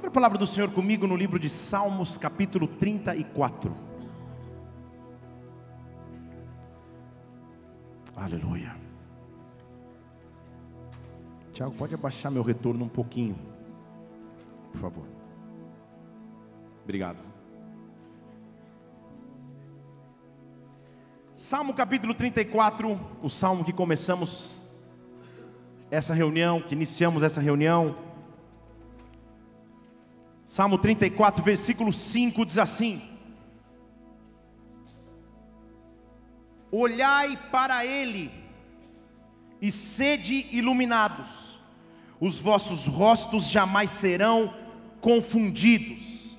Abra a palavra do Senhor comigo no livro de Salmos, capítulo 34. Aleluia. Tiago, pode abaixar meu retorno um pouquinho, por favor. Obrigado. Salmo capítulo 34, o salmo que começamos essa reunião, que iniciamos essa reunião. Salmo 34, versículo 5 diz assim: Olhai para ele e sede iluminados, os vossos rostos jamais serão confundidos.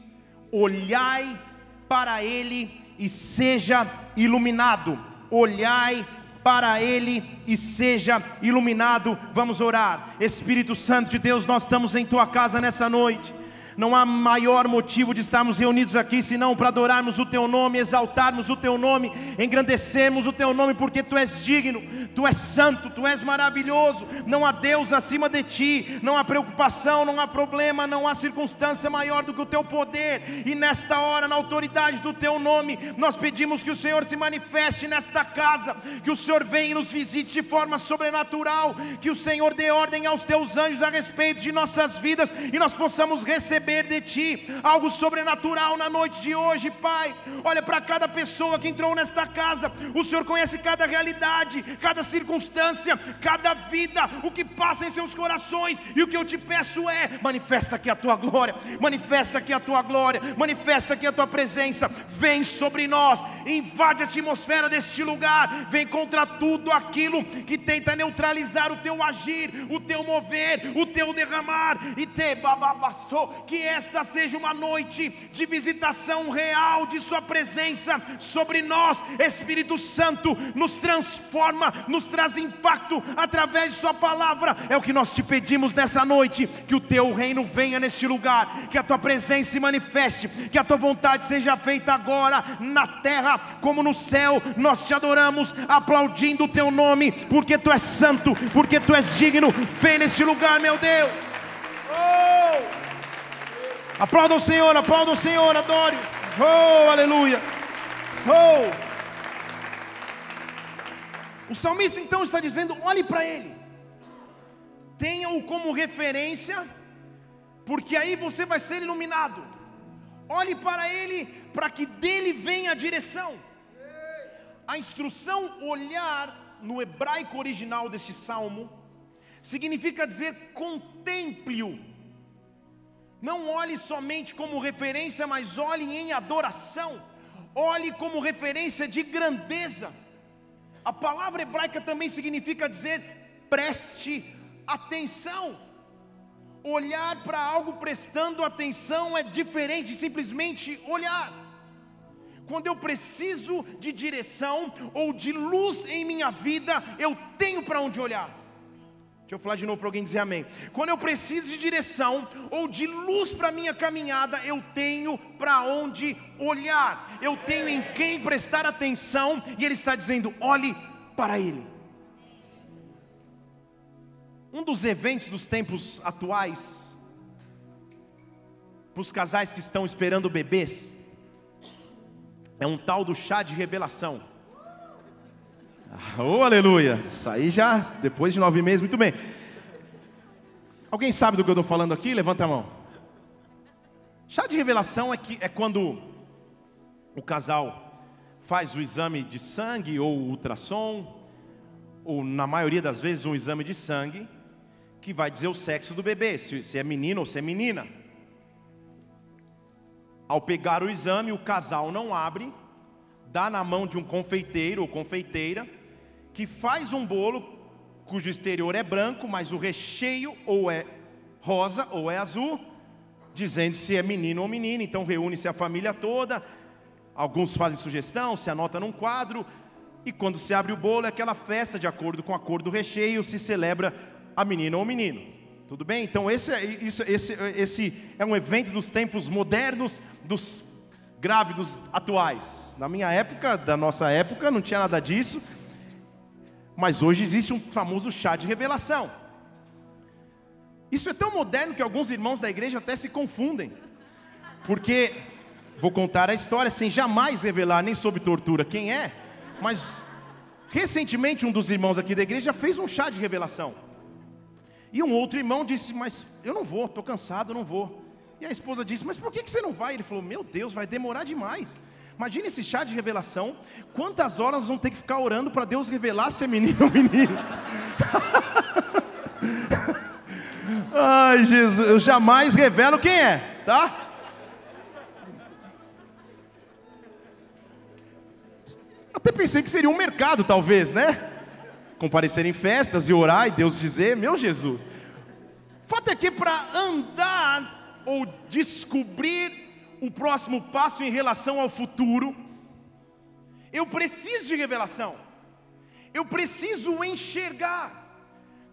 Olhai para ele e seja iluminado. Olhai para ele e seja iluminado. Vamos orar. Espírito Santo de Deus, nós estamos em tua casa nessa noite. Não há maior motivo de estarmos reunidos aqui senão para adorarmos o Teu nome, exaltarmos o Teu nome, engrandecermos o Teu nome, porque Tu és digno, Tu és santo, Tu és maravilhoso. Não há Deus acima de Ti, não há preocupação, não há problema, não há circunstância maior do que o Teu poder. E nesta hora, na autoridade do Teu nome, nós pedimos que o Senhor se manifeste nesta casa, que o Senhor venha e nos visite de forma sobrenatural, que o Senhor dê ordem aos Teus anjos a respeito de nossas vidas e nós possamos receber receber de Ti algo sobrenatural na noite de hoje, Pai. Olha para cada pessoa que entrou nesta casa, o Senhor conhece cada realidade, cada circunstância, cada vida, o que passa em seus corações, e o que eu te peço é: manifesta aqui a Tua glória, manifesta aqui a Tua glória, manifesta aqui a Tua presença, vem sobre nós, invade a atmosfera deste lugar, vem contra tudo aquilo que tenta neutralizar o Teu agir, o Teu mover, o Teu derramar, e te bababassou, que esta seja uma noite de visitação real de Sua presença sobre nós, Espírito Santo, nos transforma, nos traz impacto através de Sua palavra, é o que nós te pedimos nessa noite, que o Teu reino venha neste lugar, que a Tua presença se manifeste, que a Tua vontade seja feita agora na terra como no céu, nós te adoramos, aplaudindo o Teu nome, porque Tu és santo, porque Tu és digno, vem neste lugar, meu Deus. Aplauda o Senhor, aplauda o Senhor, adore. Oh, aleluia. Oh. O salmista então está dizendo: olhe para ele, tenha-o como referência, porque aí você vai ser iluminado. Olhe para ele, para que dele venha a direção. A instrução olhar no hebraico original deste salmo significa dizer contemple-o não olhe somente como referência, mas olhe em adoração. Olhe como referência de grandeza. A palavra hebraica também significa dizer preste atenção. Olhar para algo prestando atenção é diferente de simplesmente olhar. Quando eu preciso de direção ou de luz em minha vida, eu tenho para onde olhar. Deixa eu falar de novo para alguém dizer amém. Quando eu preciso de direção ou de luz para a minha caminhada, eu tenho para onde olhar, eu tenho em quem prestar atenção, e Ele está dizendo: olhe para Ele. Um dos eventos dos tempos atuais, para os casais que estão esperando bebês, é um tal do chá de revelação. Oh, aleluia! Isso aí já, depois de nove meses, muito bem. Alguém sabe do que eu estou falando aqui? Levanta a mão. Chá de revelação é, que, é quando o casal faz o exame de sangue ou ultrassom, ou na maioria das vezes um exame de sangue, que vai dizer o sexo do bebê, se, se é menino ou se é menina. Ao pegar o exame, o casal não abre, dá na mão de um confeiteiro ou confeiteira, que faz um bolo cujo exterior é branco, mas o recheio ou é rosa ou é azul, dizendo se é menino ou menina. Então reúne-se a família toda, alguns fazem sugestão, se anota num quadro, e quando se abre o bolo é aquela festa de acordo com a cor do recheio, se celebra a menina ou o menino. Tudo bem? Então esse, é, isso, esse, esse é um evento dos tempos modernos, dos grávidos atuais. Na minha época, da nossa época, não tinha nada disso. Mas hoje existe um famoso chá de revelação. Isso é tão moderno que alguns irmãos da igreja até se confundem. Porque, vou contar a história sem jamais revelar nem sobre tortura quem é, mas recentemente um dos irmãos aqui da igreja fez um chá de revelação. E um outro irmão disse: Mas eu não vou, estou cansado, não vou. E a esposa disse: Mas por que você não vai? Ele falou: Meu Deus, vai demorar demais. Imagina esse chá de revelação. Quantas horas vamos ter que ficar orando para Deus revelar se é menino ou menino? Ai, Jesus, eu jamais revelo quem é, tá? Até pensei que seria um mercado, talvez, né? Comparecer em festas e orar e Deus dizer, meu Jesus. fato é que para andar ou descobrir o próximo passo em relação ao futuro, eu preciso de revelação, eu preciso enxergar.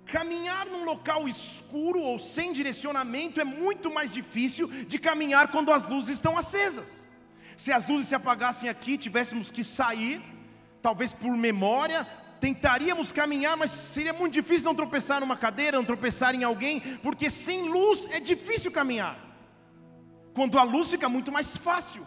Caminhar num local escuro ou sem direcionamento é muito mais difícil de caminhar quando as luzes estão acesas. Se as luzes se apagassem aqui, tivéssemos que sair, talvez por memória, tentaríamos caminhar, mas seria muito difícil não tropeçar numa cadeira, não tropeçar em alguém, porque sem luz é difícil caminhar. Quando a luz fica muito mais fácil.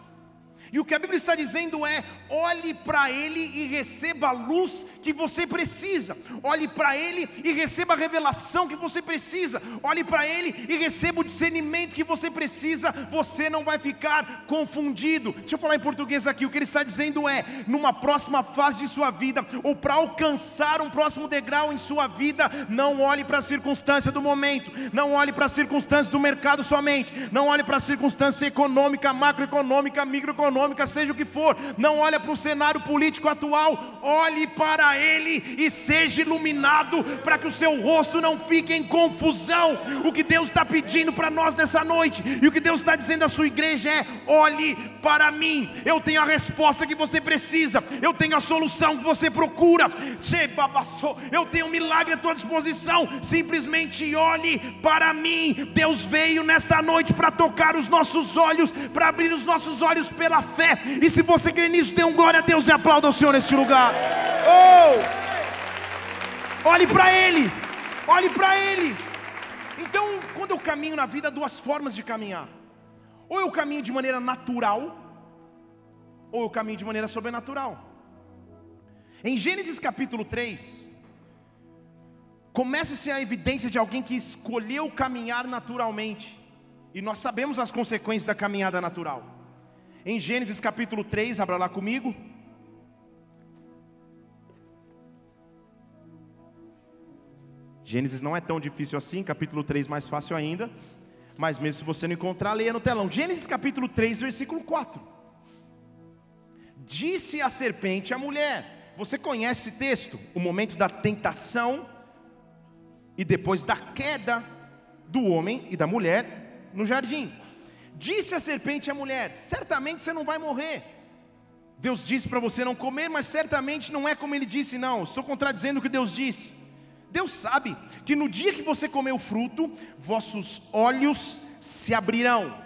E o que a Bíblia está dizendo é: olhe para Ele e receba a luz que você precisa. Olhe para Ele e receba a revelação que você precisa. Olhe para Ele e receba o discernimento que você precisa. Você não vai ficar confundido. Deixa eu falar em português aqui. O que Ele está dizendo é: numa próxima fase de sua vida, ou para alcançar um próximo degrau em sua vida, não olhe para a circunstância do momento. Não olhe para a circunstância do mercado somente. Não olhe para a circunstância econômica, macroeconômica, microeconômica econômica, seja o que for, não olha para o cenário político atual, olhe para ele e seja iluminado, para que o seu rosto não fique em confusão. O que Deus está pedindo para nós nessa noite, e o que Deus está dizendo à sua igreja é: olhe para mim, eu tenho a resposta que você precisa, eu tenho a solução que você procura, eu tenho um milagre à tua disposição, simplesmente olhe para mim. Deus veio nesta noite para tocar os nossos olhos, para abrir os nossos olhos pela fé. E se você crê nisso, dê um glória a Deus e aplauda o Senhor nesse lugar. Oh! Olhe para Ele, olhe para Ele. Então, quando eu caminho na vida, duas formas de caminhar: ou eu caminho de maneira natural, ou eu caminho de maneira sobrenatural. Em Gênesis capítulo 3, começa-se a evidência de alguém que escolheu caminhar naturalmente, e nós sabemos as consequências da caminhada natural. Em Gênesis capítulo 3, abra lá comigo. Gênesis não é tão difícil assim, capítulo 3 mais fácil ainda. Mas mesmo se você não encontrar, leia no telão. Gênesis capítulo 3, versículo 4. Disse a serpente à mulher. Você conhece esse texto? O momento da tentação e depois da queda do homem e da mulher no jardim. Disse a serpente à mulher: Certamente você não vai morrer. Deus disse para você não comer, mas certamente não é como ele disse, não. Estou contradizendo o que Deus disse. Deus sabe que no dia que você comer o fruto, vossos olhos se abrirão.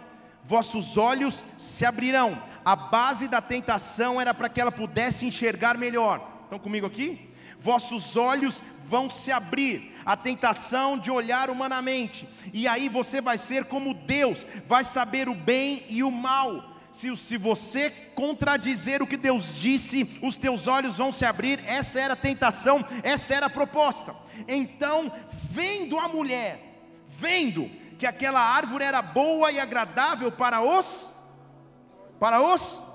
Vossos olhos se abrirão. A base da tentação era para que ela pudesse enxergar melhor. Estão comigo aqui? Vossos olhos vão se abrir a tentação de olhar humanamente, e aí você vai ser como Deus, vai saber o bem e o mal. Se, se você contradizer o que Deus disse, os teus olhos vão se abrir. Essa era a tentação, esta era a proposta. Então, vendo a mulher, vendo que aquela árvore era boa e agradável para os, para os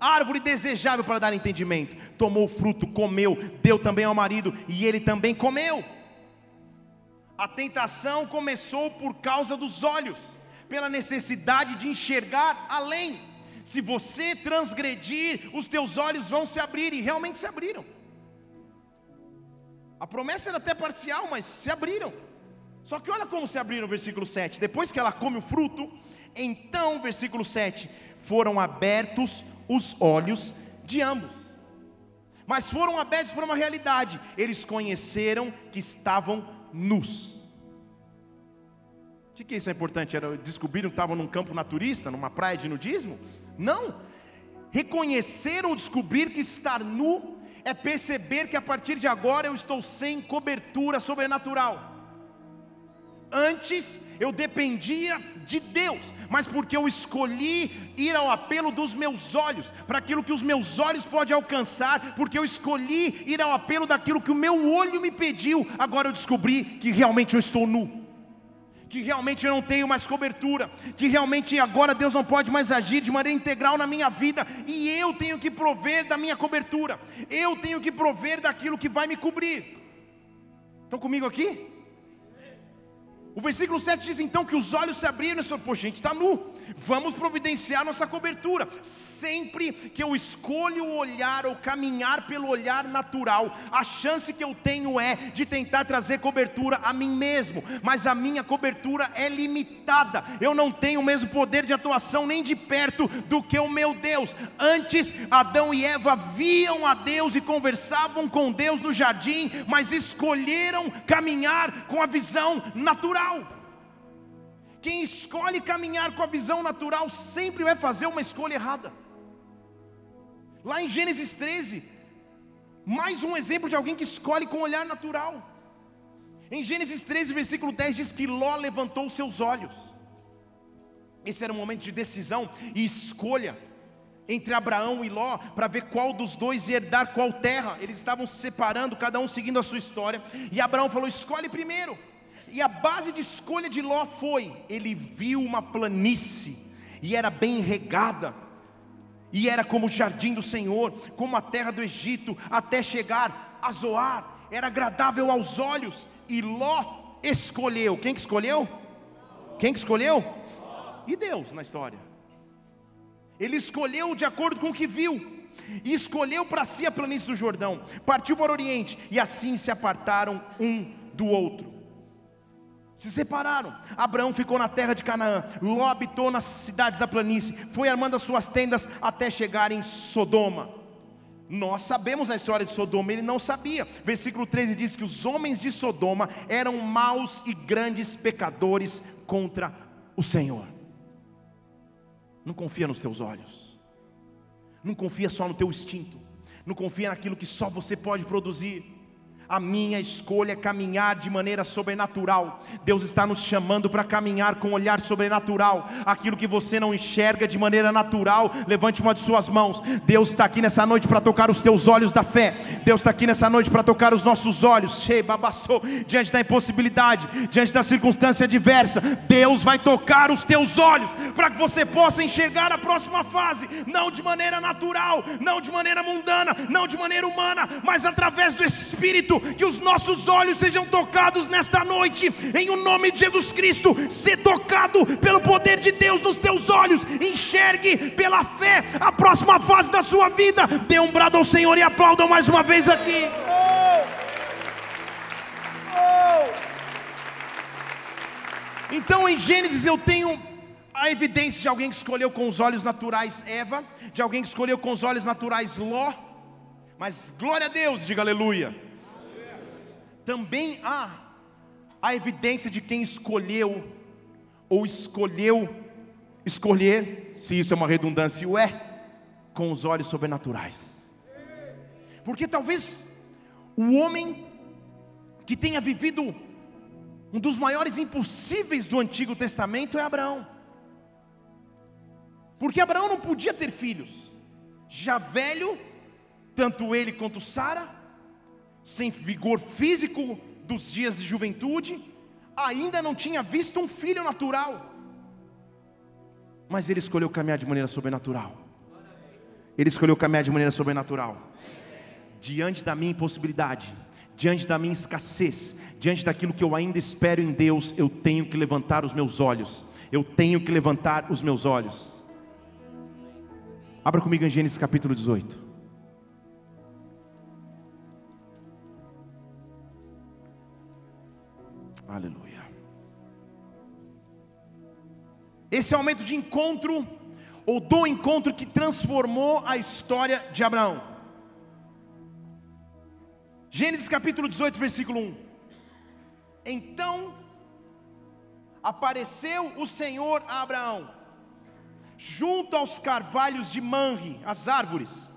árvore desejável para dar entendimento. Tomou o fruto, comeu, deu também ao marido e ele também comeu. A tentação começou por causa dos olhos, pela necessidade de enxergar além. Se você transgredir, os teus olhos vão se abrir e realmente se abriram. A promessa era até parcial, mas se abriram. Só que olha como se abriram, versículo 7. Depois que ela come o fruto, então, versículo 7, foram abertos os olhos de ambos. Mas foram abertos para uma realidade, eles conheceram que estavam nus. O que, isso é importante? Era, descobriram que estavam num campo naturista, numa praia de nudismo? Não. Reconhecer ou descobrir que estar nu é perceber que a partir de agora eu estou sem cobertura sobrenatural. Antes eu dependia de Deus, mas porque eu escolhi ir ao apelo dos meus olhos, para aquilo que os meus olhos podem alcançar, porque eu escolhi ir ao apelo daquilo que o meu olho me pediu, agora eu descobri que realmente eu estou nu. Que realmente eu não tenho mais cobertura, que realmente agora Deus não pode mais agir de maneira integral na minha vida, e eu tenho que prover da minha cobertura, eu tenho que prover daquilo que vai me cobrir. Estão comigo aqui? O versículo 7 diz então que os olhos se abriram e falou, pô, gente, está nu, vamos providenciar nossa cobertura. Sempre que eu escolho olhar ou caminhar pelo olhar natural, a chance que eu tenho é de tentar trazer cobertura a mim mesmo, mas a minha cobertura é limitada, eu não tenho o mesmo poder de atuação nem de perto do que o meu Deus. Antes, Adão e Eva viam a Deus e conversavam com Deus no jardim, mas escolheram caminhar com a visão natural natural. Quem escolhe caminhar com a visão natural sempre vai fazer uma escolha errada. Lá em Gênesis 13, mais um exemplo de alguém que escolhe com olhar natural. Em Gênesis 13, versículo 10 diz que Ló levantou seus olhos. Esse era um momento de decisão e escolha entre Abraão e Ló para ver qual dos dois ia herdar qual terra. Eles estavam se separando, cada um seguindo a sua história. E Abraão falou: escolhe primeiro. E a base de escolha de Ló foi: ele viu uma planície, e era bem regada, e era como o jardim do Senhor, como a terra do Egito, até chegar a Zoar, era agradável aos olhos, e Ló escolheu. Quem que escolheu? Quem que escolheu? E Deus na história. Ele escolheu de acordo com o que viu, e escolheu para si a planície do Jordão, partiu para o Oriente, e assim se apartaram um do outro se separaram. Abraão ficou na terra de Canaã, Ló habitou nas cidades da planície, foi armando as suas tendas até chegar em Sodoma. Nós sabemos a história de Sodoma, ele não sabia. Versículo 13 diz que os homens de Sodoma eram maus e grandes pecadores contra o Senhor. Não confia nos teus olhos, não confia só no teu instinto, não confia naquilo que só você pode produzir a minha escolha é caminhar de maneira sobrenatural. Deus está nos chamando para caminhar com um olhar sobrenatural. Aquilo que você não enxerga de maneira natural, levante uma de suas mãos. Deus está aqui nessa noite para tocar os teus olhos da fé. Deus está aqui nessa noite para tocar os nossos olhos. Bastou, diante da impossibilidade, diante da circunstância adversa, Deus vai tocar os teus olhos para que você possa enxergar a próxima fase, não de maneira natural, não de maneira mundana, não de maneira humana, mas através do Espírito que os nossos olhos sejam tocados nesta noite, em o nome de Jesus Cristo, ser tocado pelo poder de Deus nos teus olhos, enxergue pela fé a próxima fase da sua vida. Dê um brado ao Senhor e aplaudam mais uma vez aqui. Então em Gênesis eu tenho a evidência de alguém que escolheu com os olhos naturais Eva, de alguém que escolheu com os olhos naturais Ló, mas glória a Deus, diga aleluia também há a evidência de quem escolheu ou escolheu escolher, se isso é uma redundância, o é, com os olhos sobrenaturais. Porque talvez o homem que tenha vivido um dos maiores impossíveis do Antigo Testamento é Abraão. Porque Abraão não podia ter filhos, já velho, tanto ele quanto Sara, sem vigor físico dos dias de juventude, ainda não tinha visto um filho natural. Mas ele escolheu caminhar de maneira sobrenatural. Ele escolheu caminhar de maneira sobrenatural. Diante da minha impossibilidade, diante da minha escassez, diante daquilo que eu ainda espero em Deus, eu tenho que levantar os meus olhos. Eu tenho que levantar os meus olhos. Abra comigo em Gênesis capítulo 18. Aleluia. Esse é o momento de encontro, ou do encontro que transformou a história de Abraão. Gênesis capítulo 18, versículo 1. Então apareceu o Senhor a Abraão, junto aos carvalhos de Manre, as árvores,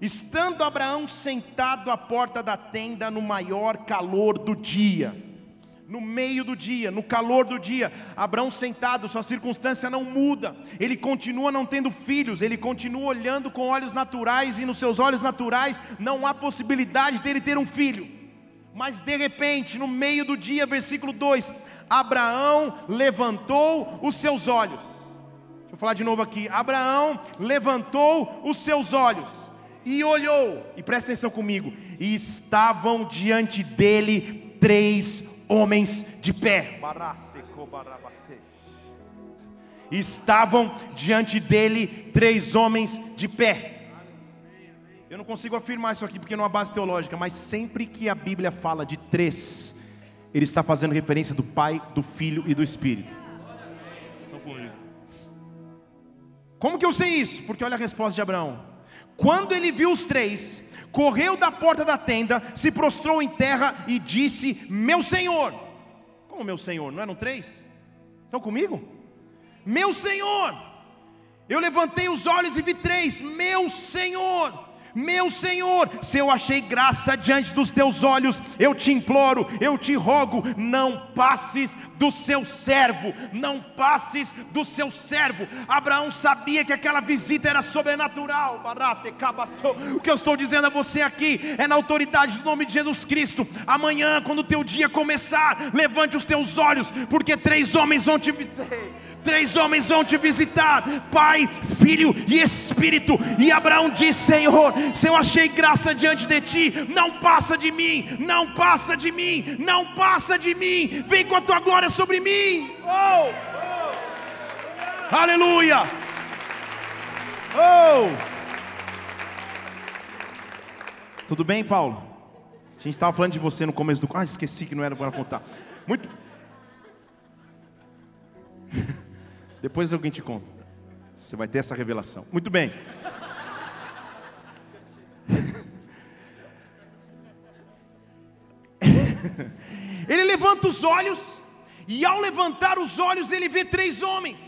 estando Abraão sentado à porta da tenda no maior calor do dia no meio do dia, no calor do dia, Abraão sentado, sua circunstância não muda, ele continua não tendo filhos, ele continua olhando com olhos naturais, e nos seus olhos naturais não há possibilidade dele ter um filho, mas de repente, no meio do dia, versículo 2: Abraão levantou os seus olhos, deixa eu falar de novo aqui: Abraão levantou os seus olhos, e olhou, e presta atenção comigo, e estavam diante dele três homens de pé. Estavam diante dele três homens de pé. Eu não consigo afirmar isso aqui porque não há base teológica, mas sempre que a Bíblia fala de três, ele está fazendo referência do Pai, do Filho e do Espírito. Como que eu sei isso? Porque olha a resposta de Abraão. Quando ele viu os três, correu da porta da tenda, se prostrou em terra e disse: Meu Senhor. Como meu Senhor? Não eram três? Estão comigo? Meu Senhor. Eu levantei os olhos e vi três: Meu Senhor. Meu Senhor, se eu achei graça diante dos teus olhos, eu te imploro, eu te rogo, não passes do seu servo, não passes do seu servo. Abraão sabia que aquela visita era sobrenatural. O que eu estou dizendo a você aqui é na autoridade do nome de Jesus Cristo. Amanhã, quando o teu dia começar, levante os teus olhos, porque três homens vão te três homens vão te visitar: Pai, Filho e Espírito. E Abraão disse: Senhor, se eu achei graça diante de ti, não passa de mim, não passa de mim, não passa de mim. Vem com a tua glória sobre mim. Oh! oh. Aleluia! Oh! Tudo bem, Paulo? A gente estava falando de você no começo do. Ah, esqueci que não era para contar. Muito. Depois alguém te conta. Você vai ter essa revelação. Muito bem. ele levanta os olhos, e ao levantar os olhos, ele vê três homens.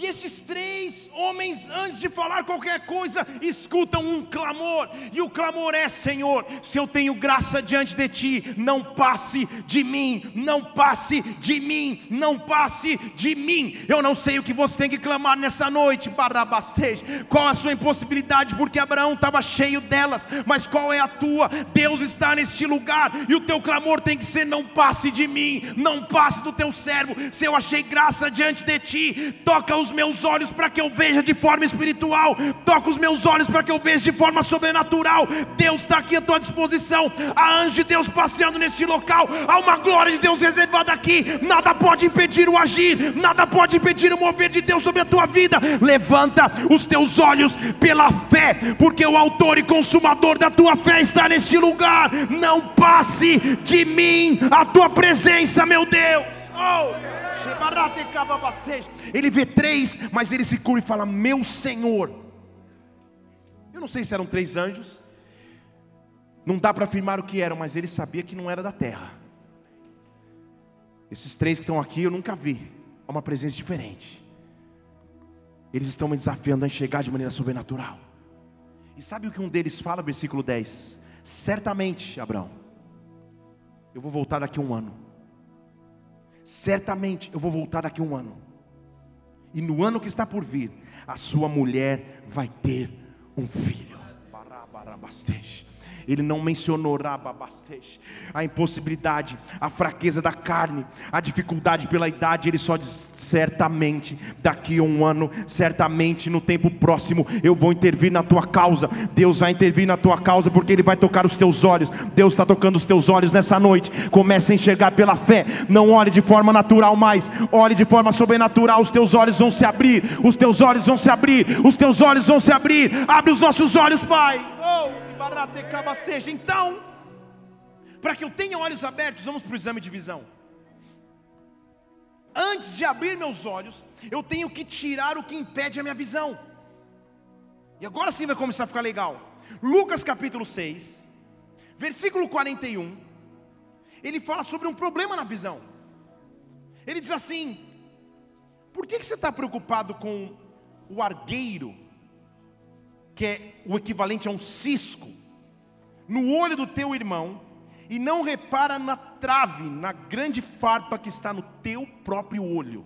E esses três homens, antes de falar qualquer coisa, escutam um clamor, e o clamor é: Senhor, se eu tenho graça diante de ti, não passe de mim, não passe de mim, não passe de mim. Eu não sei o que você tem que clamar nessa noite, Barabastej, qual a sua impossibilidade, porque Abraão estava cheio delas, mas qual é a tua? Deus está neste lugar, e o teu clamor tem que ser: não passe de mim, não passe do teu servo. Se eu achei graça diante de ti, toca os os meus olhos para que eu veja de forma espiritual, toca os meus olhos para que eu veja de forma sobrenatural. Deus está aqui à tua disposição. Há anjos de Deus passeando nesse local, há uma glória de Deus reservada aqui. Nada pode impedir o agir, nada pode impedir o mover de Deus sobre a tua vida. Levanta os teus olhos pela fé, porque o autor e consumador da tua fé está nesse lugar. Não passe de mim a tua presença, meu Deus. Oh! Ele vê três, mas ele se cura e fala: Meu Senhor. Eu não sei se eram três anjos, não dá para afirmar o que eram, mas ele sabia que não era da terra. Esses três que estão aqui eu nunca vi, é uma presença diferente. Eles estão me desafiando a enxergar de maneira sobrenatural. E sabe o que um deles fala, versículo 10? Certamente, Abraão, eu vou voltar daqui a um ano certamente eu vou voltar daqui a um ano. E no ano que está por vir, a sua mulher vai ter um filho. Ele não mencionou a impossibilidade, a fraqueza da carne, a dificuldade pela idade. Ele só diz: certamente, daqui a um ano, certamente no tempo próximo, eu vou intervir na tua causa. Deus vai intervir na tua causa, porque Ele vai tocar os teus olhos. Deus está tocando os teus olhos nessa noite. Comece a enxergar pela fé. Não olhe de forma natural mais, olhe de forma sobrenatural. Os teus olhos vão se abrir, os teus olhos vão se abrir, os teus olhos vão se abrir. Abre os nossos olhos, Pai. Oh. Então, para que eu tenha olhos abertos, vamos para o exame de visão. Antes de abrir meus olhos, eu tenho que tirar o que impede a minha visão. E agora sim vai começar a ficar legal. Lucas capítulo 6, versículo 41. Ele fala sobre um problema na visão. Ele diz assim: Por que, que você está preocupado com o argueiro que é o equivalente a um cisco, no olho do teu irmão, e não repara na trave, na grande farpa que está no teu próprio olho.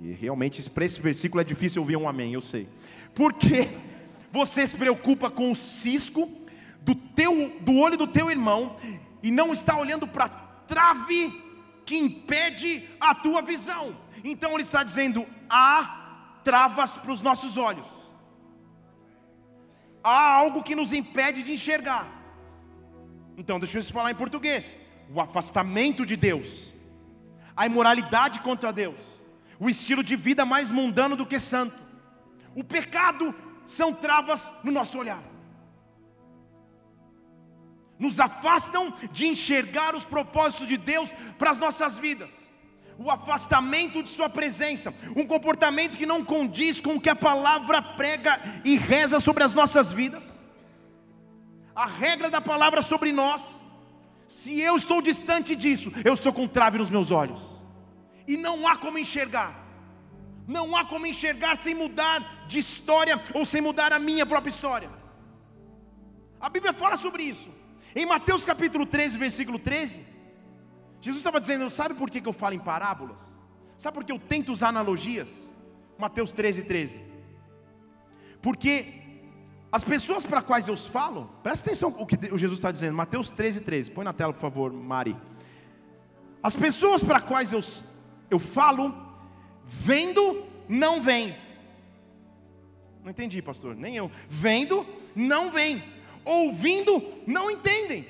E realmente para esse versículo é difícil ouvir um amém, eu sei. Porque você se preocupa com o cisco do, teu, do olho do teu irmão e não está olhando para a trave que impede a tua visão. Então ele está dizendo: há travas para os nossos olhos, há algo que nos impede de enxergar. Então, deixa eu falar em português: o afastamento de Deus, a imoralidade contra Deus, o estilo de vida mais mundano do que santo, o pecado são travas no nosso olhar. Nos afastam de enxergar os propósitos de Deus para as nossas vidas. O afastamento de Sua presença, um comportamento que não condiz com o que a palavra prega e reza sobre as nossas vidas. A regra da palavra sobre nós, se eu estou distante disso, eu estou com trave nos meus olhos, e não há como enxergar. Não há como enxergar sem mudar de história ou sem mudar a minha própria história. A Bíblia fala sobre isso. Em Mateus capítulo 13, versículo 13, Jesus estava dizendo: Sabe por que eu falo em parábolas? Sabe por que eu tento usar analogias? Mateus 13, 13. Porque as pessoas para quais eu falo, presta atenção o que Jesus está dizendo, Mateus 13, 13. Põe na tela, por favor, Mari. As pessoas para quais eu, eu falo, Vendo, não vem. Não entendi, pastor, nem eu. Vendo, não vem. Ouvindo, não entendem.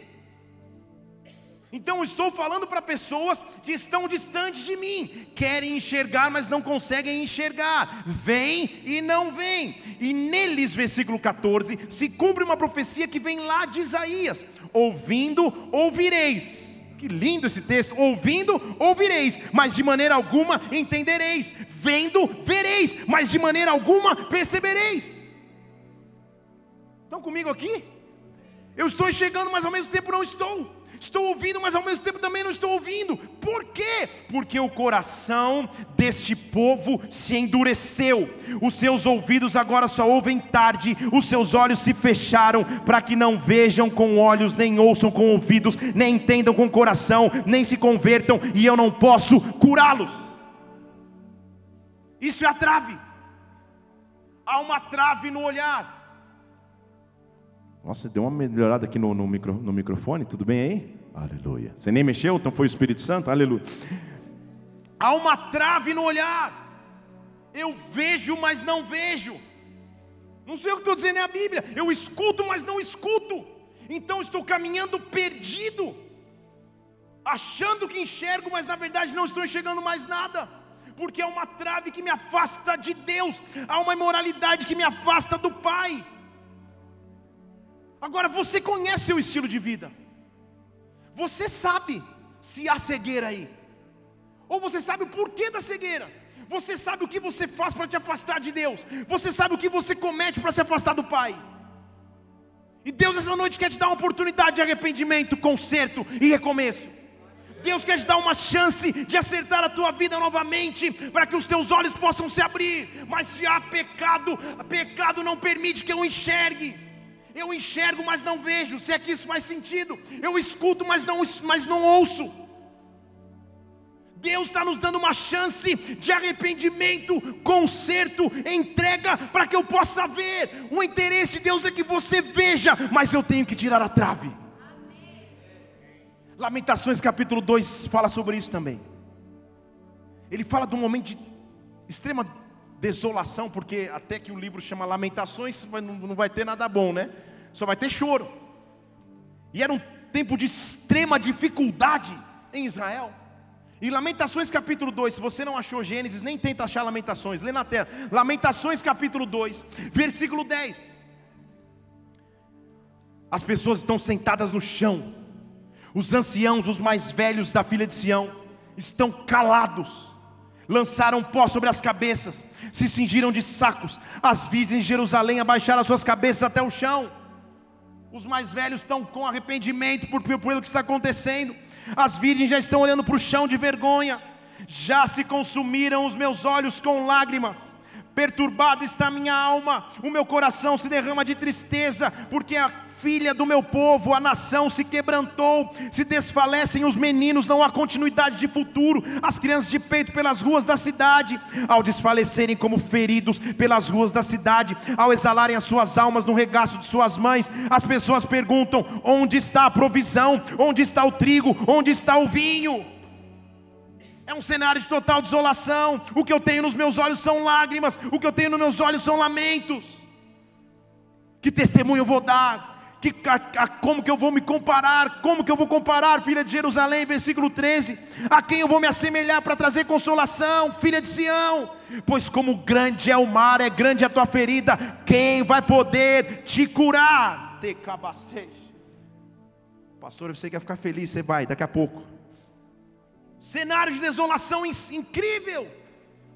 Então estou falando para pessoas que estão distantes de mim, querem enxergar, mas não conseguem enxergar, vêm e não vêm. E neles, versículo 14, se cumpre uma profecia que vem lá de Isaías: ouvindo, ouvireis que lindo esse texto. Ouvindo, ouvireis, mas de maneira alguma entendereis. Vendo, vereis, mas de maneira alguma percebereis. Estão comigo aqui? Eu estou enxergando, mas ao mesmo tempo não estou. Estou ouvindo, mas ao mesmo tempo também não estou ouvindo. Por quê? Porque o coração deste povo se endureceu. Os seus ouvidos agora só ouvem tarde, os seus olhos se fecharam para que não vejam com olhos, nem ouçam com ouvidos, nem entendam com coração, nem se convertam, e eu não posso curá-los. Isso é a trave. Há uma trave no olhar. Nossa, deu uma melhorada aqui no, no, micro, no microfone, tudo bem aí? Aleluia. Você nem mexeu, então foi o Espírito Santo? Aleluia. Há uma trave no olhar. Eu vejo, mas não vejo. Não sei o que estou dizendo, é a Bíblia. Eu escuto, mas não escuto. Então estou caminhando perdido, achando que enxergo, mas na verdade não estou enxergando mais nada. Porque há uma trave que me afasta de Deus, há uma imoralidade que me afasta do Pai. Agora você conhece seu estilo de vida. Você sabe se há cegueira aí. Ou você sabe o porquê da cegueira. Você sabe o que você faz para te afastar de Deus. Você sabe o que você comete para se afastar do Pai. E Deus essa noite quer te dar uma oportunidade de arrependimento, conserto e recomeço. Deus quer te dar uma chance de acertar a tua vida novamente, para que os teus olhos possam se abrir. Mas se há pecado, pecado não permite que eu enxergue. Eu enxergo, mas não vejo. Se é que isso faz sentido. Eu escuto, mas não, mas não ouço. Deus está nos dando uma chance de arrependimento, conserto, entrega, para que eu possa ver. O interesse de Deus é que você veja, mas eu tenho que tirar a trave. Lamentações capítulo 2 fala sobre isso também. Ele fala de um momento de extrema desolação, porque até que o livro chama Lamentações, não vai ter nada bom, né? Só vai ter choro. E era um tempo de extrema dificuldade em Israel. E Lamentações capítulo 2, se você não achou Gênesis, nem tenta achar Lamentações, lê na tela. Lamentações capítulo 2, versículo 10. As pessoas estão sentadas no chão. Os anciãos, os mais velhos da filha de Sião, estão calados lançaram pó sobre as cabeças, se cingiram de sacos, as virgens de Jerusalém abaixaram as suas cabeças até o chão. Os mais velhos estão com arrependimento por, por pelo que está acontecendo, as virgens já estão olhando para o chão de vergonha, já se consumiram os meus olhos com lágrimas, Perturbada está minha alma, o meu coração se derrama de tristeza, porque a filha do meu povo, a nação se quebrantou, se desfalecem os meninos, não há continuidade de futuro, as crianças de peito pelas ruas da cidade, ao desfalecerem como feridos pelas ruas da cidade, ao exalarem as suas almas no regaço de suas mães, as pessoas perguntam: onde está a provisão? Onde está o trigo? Onde está o vinho? É um cenário de total desolação. O que eu tenho nos meus olhos são lágrimas, o que eu tenho nos meus olhos são lamentos. Que testemunho eu vou dar? Que, a, a, como que eu vou me comparar? Como que eu vou comparar, filha de Jerusalém, versículo 13? A quem eu vou me assemelhar para trazer consolação, filha de Sião? Pois como grande é o mar, é grande a tua ferida, quem vai poder te curar? Pastor, você quer ficar feliz, você vai, daqui a pouco cenário de desolação incrível.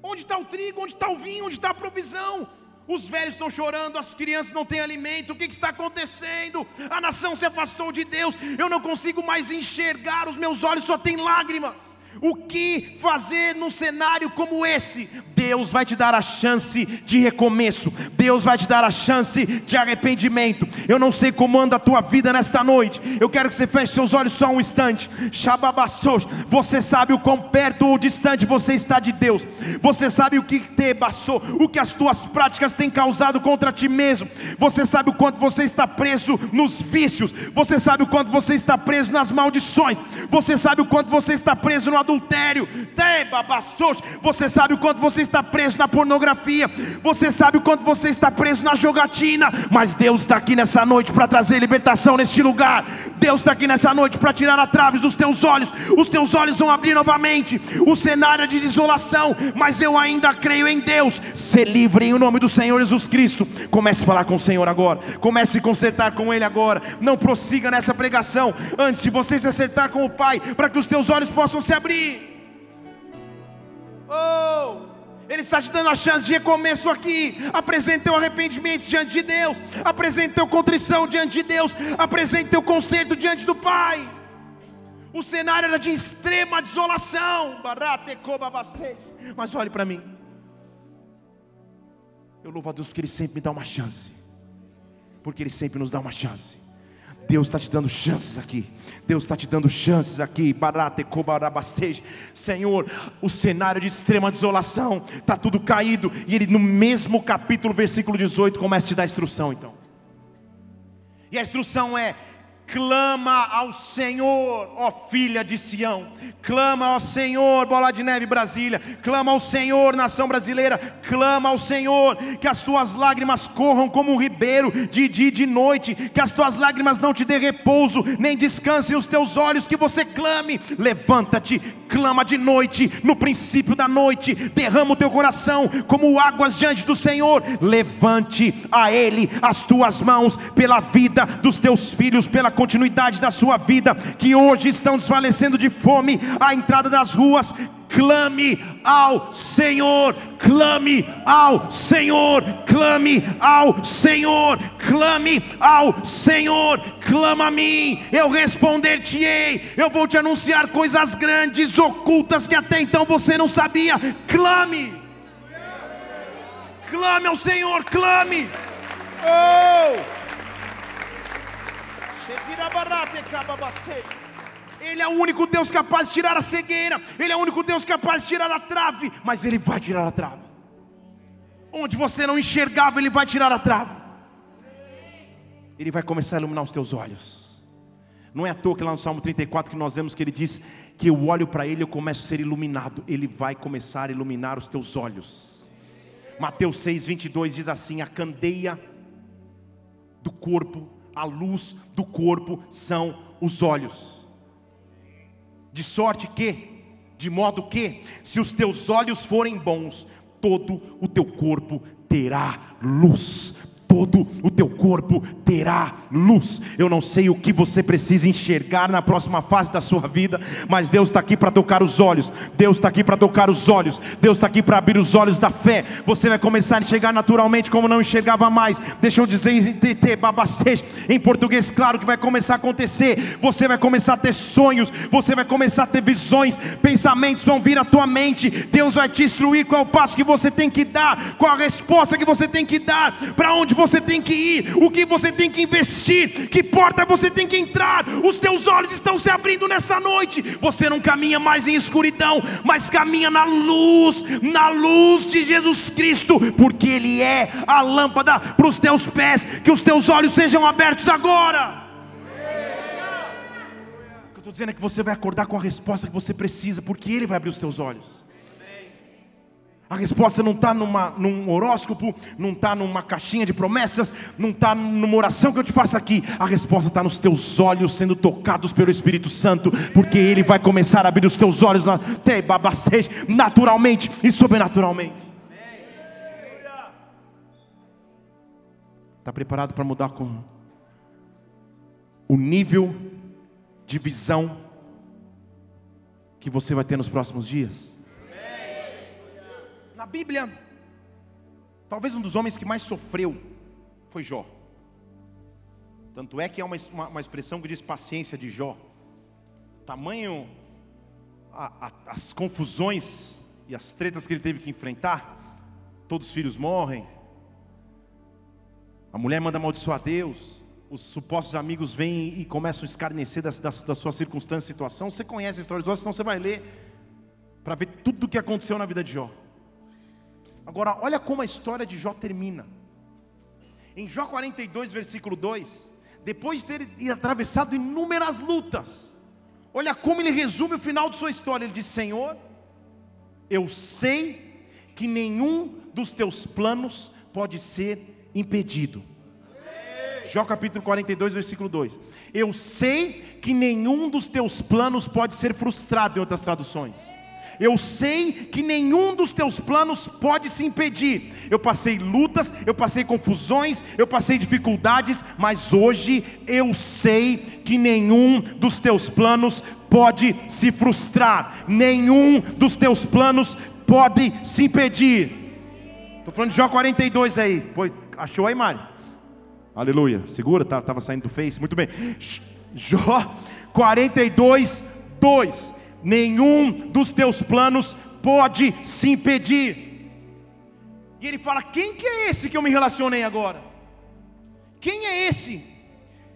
Onde está o trigo? Onde está o vinho? Onde está a provisão? Os velhos estão chorando, as crianças não têm alimento. O que está acontecendo? A nação se afastou de Deus. Eu não consigo mais enxergar, os meus olhos só têm lágrimas. O que fazer num cenário como esse? Deus vai te dar a chance de recomeço, Deus vai te dar a chance de arrependimento. Eu não sei como anda a tua vida nesta noite, eu quero que você feche seus olhos só um instante. Você sabe o quão perto ou distante você está de Deus, você sabe o que te bastou, o que as tuas práticas têm causado contra ti mesmo, você sabe o quanto você está preso nos vícios, você sabe o quanto você está preso nas maldições, você sabe o quanto você está preso no adultério, você sabe o quanto você está preso na pornografia, você sabe o quanto você está preso na jogatina, mas Deus está aqui nessa noite para trazer libertação neste lugar. Deus está aqui nessa noite para tirar a trave dos teus olhos, os teus olhos vão abrir novamente. O cenário é de desolação, mas eu ainda creio em Deus. Ser livre em nome do Senhor Jesus Cristo. Comece a falar com o Senhor agora, comece a se consertar com Ele agora. Não prossiga nessa pregação antes de você se acertar com o Pai, para que os teus olhos possam se abrir. Oh! Ele está te dando a chance de recomeço aqui. Apresente teu arrependimento diante de Deus. Apresente teu contrição diante de Deus. Apresente teu conserto diante do Pai. O cenário era de extrema desolação. Mas olhe para mim. Eu louvo a Deus porque Ele sempre me dá uma chance. Porque Ele sempre nos dá uma chance. Deus está te dando chances aqui. Deus está te dando chances aqui. Senhor, o cenário de extrema desolação, está tudo caído. E ele, no mesmo capítulo, versículo 18, começa a te dar instrução. Então, e a instrução é: clama ao Senhor, ó filha de Sião, clama ao Senhor, Bola de Neve Brasília, clama ao Senhor, nação brasileira, clama ao Senhor, que as tuas lágrimas corram como um ribeiro, de dia e de noite, que as tuas lágrimas não te dê repouso, nem descansem os teus olhos, que você clame, levanta-te, clama de noite, no princípio da noite, derrama o teu coração como águas diante do Senhor, levante a Ele as tuas mãos pela vida dos teus filhos, pela continuidade da sua vida, que hoje estão desfalecendo de fome à entrada das ruas, clame ao Senhor, clame ao Senhor, clame ao Senhor, clame ao Senhor, clama a mim, eu responder-te-ei, eu vou te anunciar coisas grandes, ocultas que até então você não sabia. Clame, clame ao Senhor, clame. Oh! Ele é o único Deus capaz de tirar a cegueira, Ele é o único Deus capaz de tirar a trave, mas Ele vai tirar a trave. Onde você não enxergava, Ele vai tirar a trave. Ele vai começar a iluminar os teus olhos. Não é à toa que lá no Salmo 34 que nós vemos que ele diz que eu olho para ele e eu começo a ser iluminado. Ele vai começar a iluminar os teus olhos. Mateus 6, 22 diz assim: a candeia do corpo a luz do corpo são os olhos. De sorte que, de modo que, se os teus olhos forem bons, todo o teu corpo terá luz todo o teu corpo terá luz. Eu não sei o que você precisa enxergar na próxima fase da sua vida, mas Deus está aqui para tocar os olhos. Deus está aqui para tocar os olhos. Deus está aqui para abrir os olhos da fé. Você vai começar a enxergar naturalmente como não enxergava mais. Deixa eu dizer em português, claro que vai começar a acontecer. Você vai começar a ter sonhos. Você vai começar a ter visões. Pensamentos vão vir à tua mente. Deus vai te instruir qual é o passo que você tem que dar, qual a resposta que você tem que dar, para onde você tem que ir, o que você tem que investir, que porta você tem que entrar. Os teus olhos estão se abrindo nessa noite. Você não caminha mais em escuridão, mas caminha na luz, na luz de Jesus Cristo, porque Ele é a lâmpada para os teus pés. Que os teus olhos sejam abertos agora. O que eu estou dizendo é que você vai acordar com a resposta que você precisa, porque Ele vai abrir os teus olhos. A resposta não está num horóscopo, não está numa caixinha de promessas, não está numa oração que eu te faço aqui. A resposta está nos teus olhos sendo tocados pelo Espírito Santo, porque Ele vai começar a abrir os teus olhos naturalmente e sobrenaturalmente. Está preparado para mudar com o nível de visão que você vai ter nos próximos dias? Na Bíblia, talvez um dos homens que mais sofreu foi Jó. Tanto é que é uma, uma, uma expressão que diz paciência de Jó. Tamanho a, a, as confusões e as tretas que ele teve que enfrentar. Todos os filhos morrem. A mulher manda amaldiçoar Deus. Os supostos amigos vêm e começam a escarnecer da, da, da sua circunstância e situação. Você conhece a história de Jó, senão você vai ler para ver tudo o que aconteceu na vida de Jó. Agora, olha como a história de Jó termina. Em Jó 42, versículo 2, depois de ter atravessado inúmeras lutas, olha como ele resume o final de sua história. Ele diz: Senhor, eu sei que nenhum dos teus planos pode ser impedido. Jó capítulo 42, versículo 2. Eu sei que nenhum dos teus planos pode ser frustrado, em outras traduções. Eu sei que nenhum dos teus planos pode se impedir. Eu passei lutas, eu passei confusões, eu passei dificuldades, mas hoje eu sei que nenhum dos teus planos pode se frustrar, nenhum dos teus planos pode se impedir. Estou falando de Jó 42 aí. Pô, achou aí, Mário? Aleluia. Segura, estava tá, saindo do Face. Muito bem. Jó 42, 2 nenhum dos teus planos pode se impedir. E ele fala: Quem que é esse que eu me relacionei agora? Quem é esse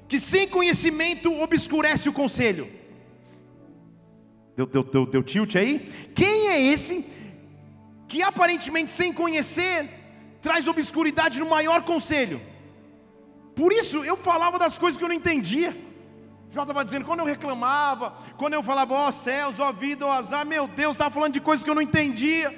que sem conhecimento obscurece o conselho? Deu, deu, deu, deu tilt aí? Quem é esse que aparentemente sem conhecer traz obscuridade no maior conselho? Por isso eu falava das coisas que eu não entendia. Jó estava dizendo, quando eu reclamava, quando eu falava, ó oh, céus, ó oh, vida, ó oh, azar, meu Deus, estava falando de coisas que eu não entendia,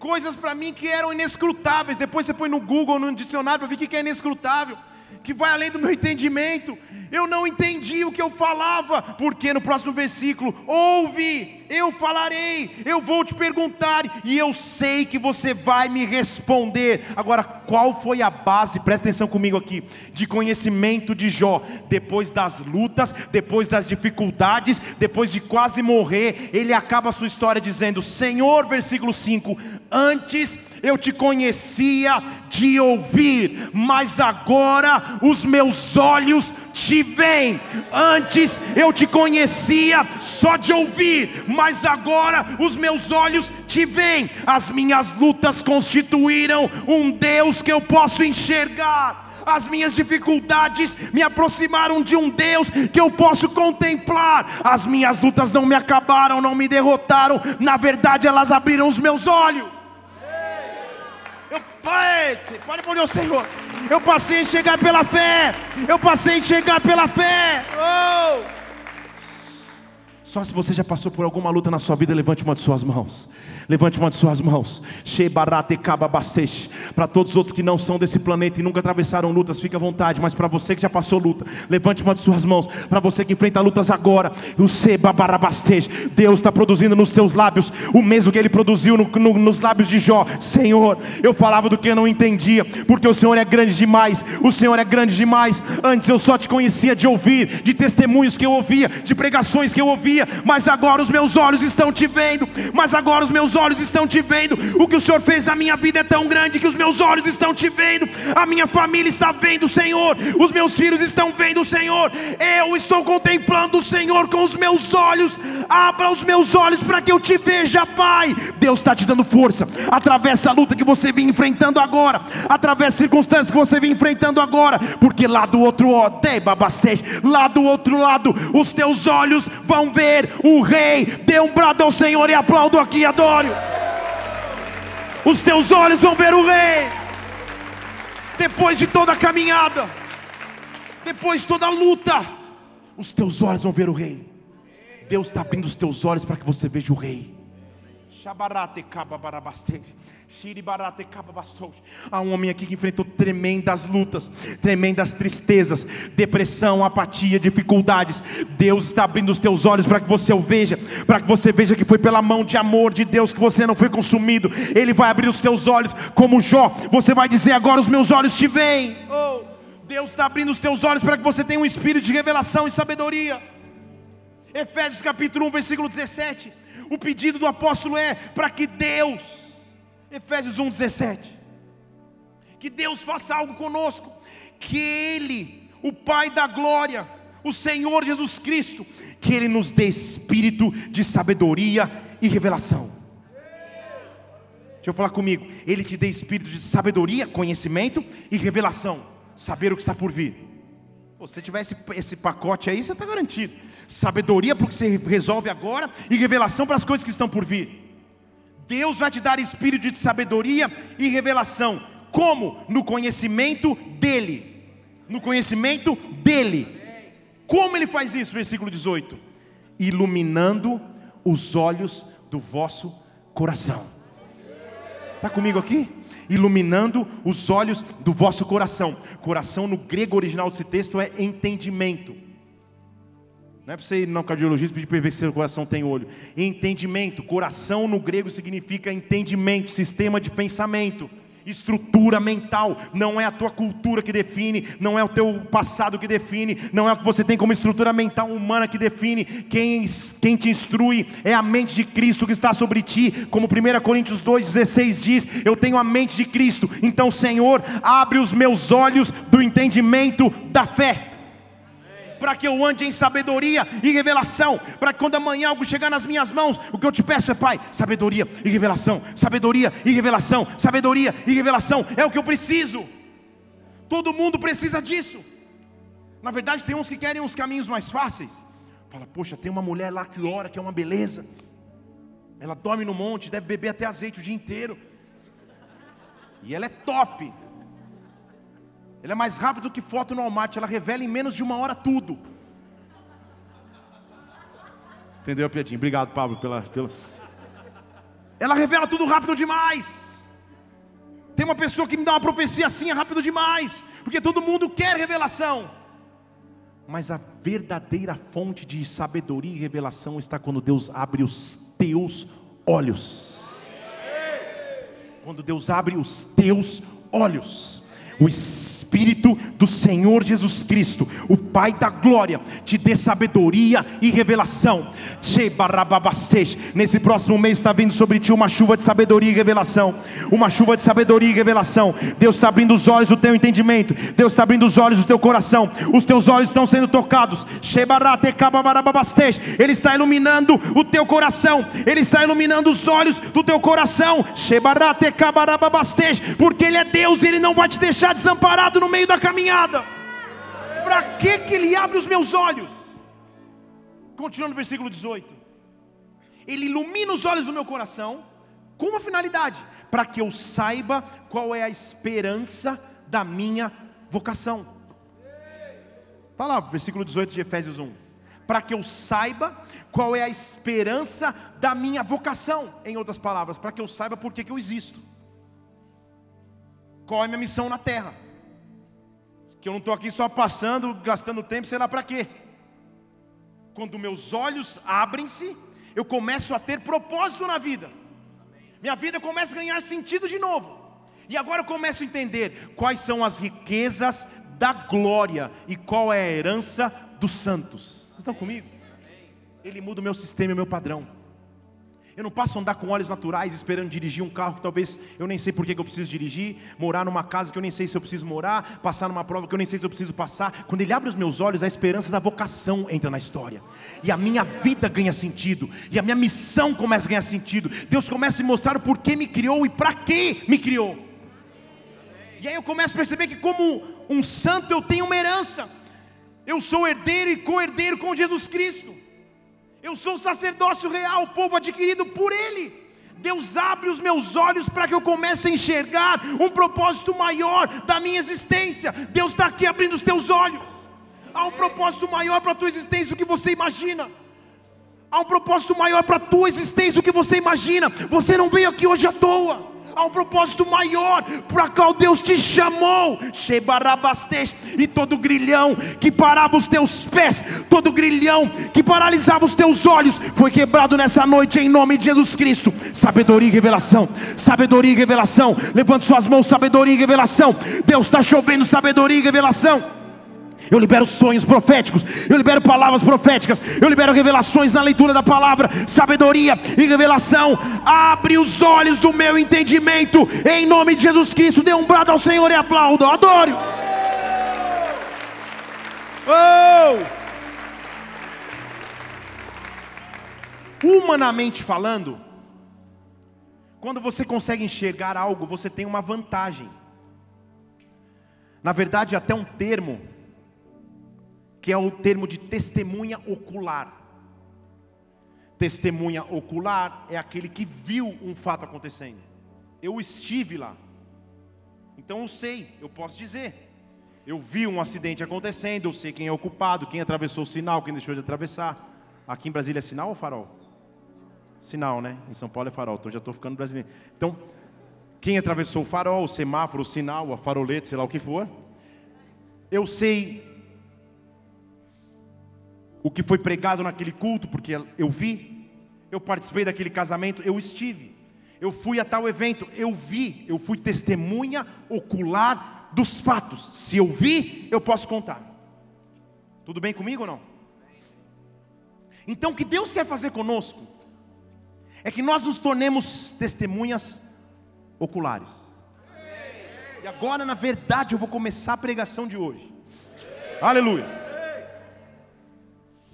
coisas para mim que eram inescrutáveis. Depois você põe no Google, no dicionário, para ver o que é inescrutável, que vai além do meu entendimento. Eu não entendi o que eu falava, porque no próximo versículo, ouve, eu falarei, eu vou te perguntar, e eu sei que você vai me responder. Agora, qual foi a base, presta atenção comigo aqui, de conhecimento de Jó? Depois das lutas, depois das dificuldades, depois de quase morrer, ele acaba a sua história dizendo: Senhor, versículo 5: Antes eu te conhecia de ouvir, mas agora os meus olhos te veem. Antes eu te conhecia só de ouvir, mas agora os meus olhos te veem. As minhas lutas constituíram um Deus que eu posso enxergar as minhas dificuldades me aproximaram de um Deus que eu posso contemplar. As minhas lutas não me acabaram, não me derrotaram, na verdade elas abriram os meus olhos. Pode aplaudir o Senhor. Eu passei a enxergar pela fé. Eu passei a enxergar pela fé. Oh! Só se você já passou por alguma luta na sua vida, levante uma de suas mãos. Levante uma de suas mãos. Para todos os outros que não são desse planeta e nunca atravessaram lutas, fique à vontade. Mas para você que já passou luta, levante uma de suas mãos. Para você que enfrenta lutas agora, o Deus está produzindo nos seus lábios o mesmo que Ele produziu no, no, nos lábios de Jó. Senhor, eu falava do que eu não entendia, porque o Senhor é grande demais. O Senhor é grande demais. Antes eu só te conhecia de ouvir, de testemunhos que eu ouvia, de pregações que eu ouvia mas agora os meus olhos estão te vendo, mas agora os meus olhos estão te vendo. O que o Senhor fez na minha vida é tão grande que os meus olhos estão te vendo, a minha família está vendo o Senhor, os meus filhos estão vendo o Senhor, eu estou contemplando o Senhor com os meus olhos. Abra os meus olhos para que eu te veja, Pai. Deus está te dando força, atravessa a luta que você vem enfrentando agora, através das circunstâncias que você vem enfrentando agora, porque lá do outro lá do outro lado, os teus olhos vão ver o rei. Dê um brado ao Senhor e aplaudo aqui, adoro. Os teus olhos vão ver o rei. Depois de toda a caminhada, depois de toda a luta, os teus olhos vão ver o rei. Deus está abrindo os teus olhos para que você veja o rei. Há um homem aqui que enfrentou tremendas lutas, tremendas tristezas, depressão, apatia, dificuldades. Deus está abrindo os teus olhos para que você o veja, para que você veja que foi pela mão de amor de Deus que você não foi consumido. Ele vai abrir os teus olhos, como Jó. Você vai dizer agora: os meus olhos te veem. Oh, Deus está abrindo os teus olhos para que você tenha um espírito de revelação e sabedoria. Efésios capítulo 1, versículo 17 o pedido do apóstolo é para que Deus, Efésios 1,17, que Deus faça algo conosco, que Ele, o Pai da glória, o Senhor Jesus Cristo, que Ele nos dê espírito de sabedoria e revelação. Deixa eu falar comigo, Ele te dê espírito de sabedoria, conhecimento e revelação, saber o que está por vir. Se você tiver esse, esse pacote aí, você está garantido sabedoria para o que você resolve agora e revelação para as coisas que estão por vir. Deus vai te dar espírito de sabedoria e revelação. Como? No conhecimento dEle. No conhecimento dEle. Como Ele faz isso? Versículo 18: Iluminando os olhos do vosso coração. Está comigo aqui? Iluminando os olhos do vosso coração. Coração no grego original desse texto é entendimento. Não é para você ir no cardiologista pedir para ver se o coração tem olho. Entendimento. Coração no grego significa entendimento, sistema de pensamento, estrutura mental. Não é a tua cultura que define, não é o teu passado que define, não é o que você tem como estrutura mental humana que define. Quem, quem te instrui é a mente de Cristo que está sobre ti. Como 1 Coríntios 2,16 diz: Eu tenho a mente de Cristo. Então, Senhor, abre os meus olhos do entendimento da fé para que eu ande em sabedoria e revelação, para que quando amanhã algo chegar nas minhas mãos, o que eu te peço é, Pai, sabedoria e revelação, sabedoria e revelação, sabedoria e revelação, é o que eu preciso. Todo mundo precisa disso. Na verdade, tem uns que querem os caminhos mais fáceis. Fala, poxa, tem uma mulher lá que ora, que é uma beleza. Ela dorme no monte, deve beber até azeite o dia inteiro. E ela é top. Ele é mais rápido que foto no Walmart, ela revela em menos de uma hora tudo. Entendeu, Piadinho? Obrigado, Pablo, pela, pela. Ela revela tudo rápido demais. Tem uma pessoa que me dá uma profecia assim, é rápido demais, porque todo mundo quer revelação. Mas a verdadeira fonte de sabedoria e revelação está quando Deus abre os teus olhos. Quando Deus abre os teus olhos o Espírito do Senhor Jesus Cristo, o Pai da glória, te dê sabedoria e revelação. Nesse próximo mês está vindo sobre ti uma chuva de sabedoria e revelação. Uma chuva de sabedoria e revelação. Deus está abrindo os olhos do teu entendimento. Deus está abrindo os olhos do teu coração. Os teus olhos estão sendo tocados. Ele está iluminando o teu coração. Ele está iluminando os olhos do teu coração. Porque Ele é Deus e Ele não vai te deixar deixar desamparado no meio da caminhada. Para que que ele abre os meus olhos? Continuando no versículo 18. Ele ilumina os olhos do meu coração com uma finalidade, para que eu saiba qual é a esperança da minha vocação. Está lá, versículo 18 de Efésios 1. para que eu saiba qual é a esperança da minha vocação. Em outras palavras, para que eu saiba por que, eu existo. Qual é a minha missão na terra? Que eu não estou aqui só passando, gastando tempo, sei lá para quê. Quando meus olhos abrem-se, eu começo a ter propósito na vida. Minha vida começa a ganhar sentido de novo. E agora eu começo a entender quais são as riquezas da glória e qual é a herança dos santos. Vocês estão comigo? Ele muda o meu sistema e o meu padrão. Eu não passo a andar com olhos naturais esperando dirigir um carro que talvez eu nem sei por que eu preciso dirigir, morar numa casa que eu nem sei se eu preciso morar, passar numa prova que eu nem sei se eu preciso passar. Quando Ele abre os meus olhos, a esperança da vocação entra na história, e a minha vida ganha sentido, e a minha missão começa a ganhar sentido. Deus começa a me mostrar o porquê me criou e para que me criou. E aí eu começo a perceber que, como um santo, eu tenho uma herança. Eu sou herdeiro e co-herdeiro com Jesus Cristo. Eu sou sacerdócio real, povo adquirido por Ele. Deus abre os meus olhos para que eu comece a enxergar um propósito maior da minha existência. Deus está aqui abrindo os teus olhos. Há um propósito maior para a tua existência do que você imagina. Há um propósito maior para a tua existência do que você imagina. Você não veio aqui hoje à toa há um propósito maior para qual Deus te chamou. E todo grilhão que parava os teus pés, todo grilhão que paralisava os teus olhos, foi quebrado nessa noite em nome de Jesus Cristo. Sabedoria e revelação, sabedoria e revelação. Levante suas mãos, sabedoria e revelação. Deus está chovendo sabedoria e revelação. Eu libero sonhos proféticos, eu libero palavras proféticas, eu libero revelações na leitura da palavra, sabedoria e revelação. Abre os olhos do meu entendimento, em nome de Jesus Cristo. Dê um brado ao Senhor e aplauda, adore. Oh! Humanamente falando, quando você consegue enxergar algo, você tem uma vantagem. Na verdade, até um termo que é o termo de testemunha ocular. Testemunha ocular é aquele que viu um fato acontecendo. Eu estive lá. Então eu sei, eu posso dizer. Eu vi um acidente acontecendo, eu sei quem é o culpado, quem atravessou o sinal, quem deixou de atravessar. Aqui em Brasília é sinal ou farol? Sinal, né? Em São Paulo é farol, então já estou ficando brasileiro. Então, quem atravessou o farol, o semáforo, o sinal, a farolete, sei lá o que for. Eu sei o que foi pregado naquele culto, porque eu vi, eu participei daquele casamento, eu estive, eu fui a tal evento, eu vi, eu fui testemunha ocular dos fatos. Se eu vi, eu posso contar. Tudo bem comigo ou não? Então, o que Deus quer fazer conosco é que nós nos tornemos testemunhas oculares. E agora, na verdade, eu vou começar a pregação de hoje. Aleluia.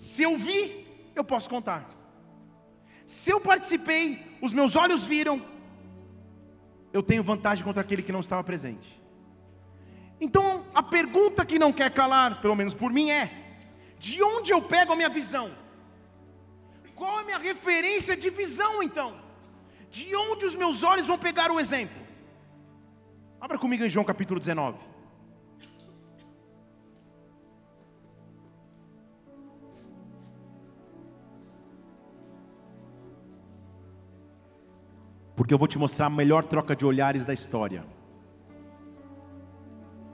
Se eu vi, eu posso contar. Se eu participei, os meus olhos viram, eu tenho vantagem contra aquele que não estava presente. Então, a pergunta que não quer calar, pelo menos por mim, é: de onde eu pego a minha visão? Qual é a minha referência de visão, então? De onde os meus olhos vão pegar o exemplo? Abra comigo em João capítulo 19. Porque eu vou te mostrar a melhor troca de olhares da história.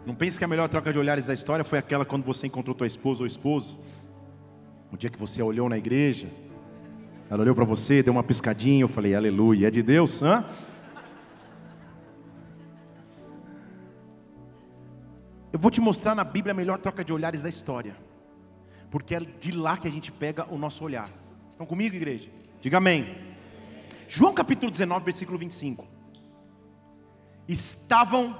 Não pense que a melhor troca de olhares da história foi aquela quando você encontrou tua esposa ou esposo. O dia que você olhou na igreja, ela olhou para você, deu uma piscadinha, eu falei, aleluia, é de Deus, hã? Eu vou te mostrar na Bíblia a melhor troca de olhares da história, porque é de lá que a gente pega o nosso olhar. Estão comigo, igreja? Diga amém. João capítulo 19, versículo 25. Estavam,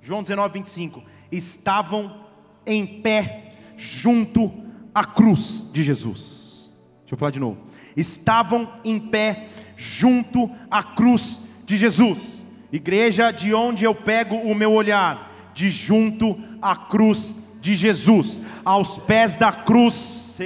João 19, 25. Estavam em pé junto à cruz de Jesus. Deixa eu falar de novo. Estavam em pé junto à cruz de Jesus. Igreja de onde eu pego o meu olhar, de junto à cruz de Jesus, aos pés da cruz,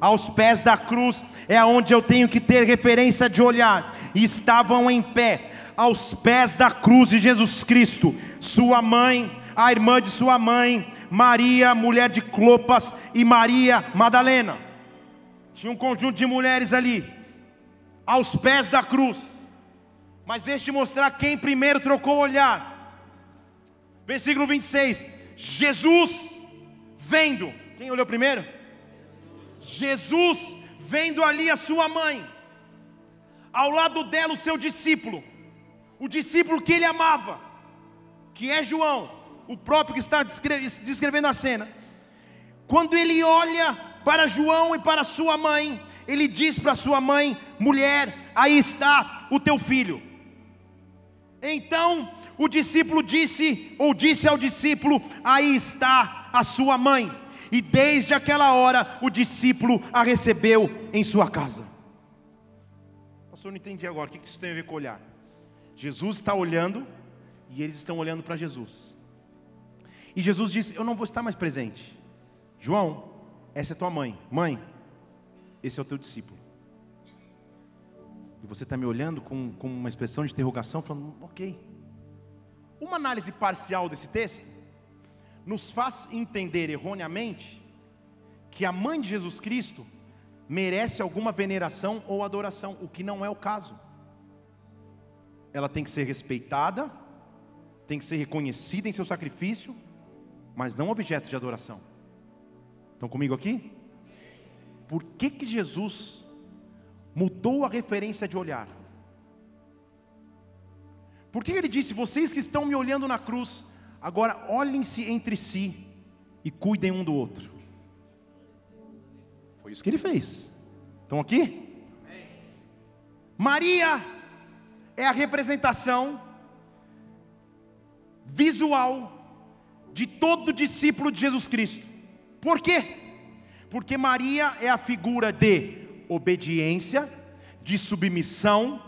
aos pés da cruz é onde eu tenho que ter referência de olhar, estavam em pé, aos pés da cruz de Jesus Cristo, sua mãe, a irmã de sua mãe, Maria, mulher de Clopas, e Maria Madalena. Tinha um conjunto de mulheres ali, aos pés da cruz. Mas te mostrar quem primeiro trocou o olhar. Versículo 26. Jesus vendo. Quem olhou primeiro? Jesus vendo ali a sua mãe. Ao lado dela o seu discípulo. O discípulo que ele amava. Que é João. O próprio que está descrevendo a cena. Quando ele olha para João e para sua mãe, ele diz para sua mãe: mulher, aí está o teu filho. Então o discípulo disse, ou disse ao discípulo: Aí está a sua mãe. E desde aquela hora o discípulo a recebeu em sua casa. Pastor, não entendi agora. O que isso tem a ver com olhar? Jesus está olhando e eles estão olhando para Jesus. E Jesus disse: Eu não vou estar mais presente. João, essa é tua mãe. Mãe, esse é o teu discípulo. E você está me olhando com, com uma expressão de interrogação, falando, ok. Uma análise parcial desse texto nos faz entender erroneamente que a mãe de Jesus Cristo merece alguma veneração ou adoração, o que não é o caso. Ela tem que ser respeitada, tem que ser reconhecida em seu sacrifício, mas não objeto de adoração. Estão comigo aqui? Por que que Jesus mudou a referência de olhar. Por que ele disse: Vocês que estão me olhando na cruz, agora olhem-se entre si e cuidem um do outro? Foi isso que ele fez. Estão aqui? Maria é a representação visual de todo discípulo de Jesus Cristo. Por quê? Porque Maria é a figura de obediência, de submissão,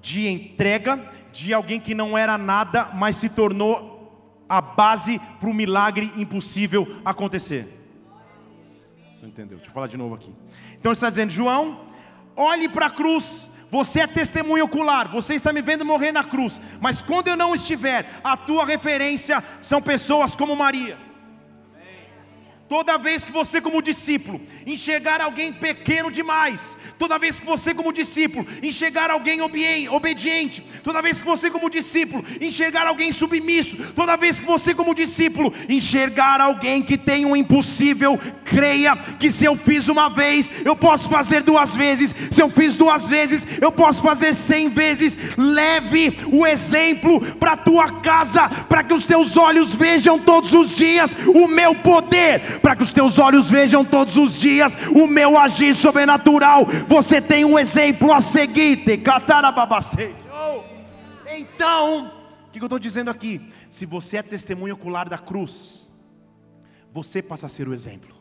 de entrega, de alguém que não era nada, mas se tornou a base para o milagre impossível acontecer. Entendeu? Deixa eu falar de novo aqui. Então ele está dizendo, João, olhe para a cruz. Você é testemunho ocular, você está me vendo morrer na cruz, mas quando eu não estiver, a tua referência são pessoas como Maria Toda vez que você, como discípulo, enxergar alguém pequeno demais, toda vez que você, como discípulo, enxergar alguém obediente, toda vez que você, como discípulo, enxergar alguém submisso, toda vez que você, como discípulo, enxergar alguém que tem um impossível, creia que se eu fiz uma vez, eu posso fazer duas vezes, se eu fiz duas vezes, eu posso fazer cem vezes. Leve o exemplo para a tua casa, para que os teus olhos vejam todos os dias o meu poder para que os teus olhos vejam todos os dias o meu agir sobrenatural. Você tem um exemplo a seguir. Então, o que eu estou dizendo aqui? Se você é testemunho ocular da cruz, você passa a ser o exemplo.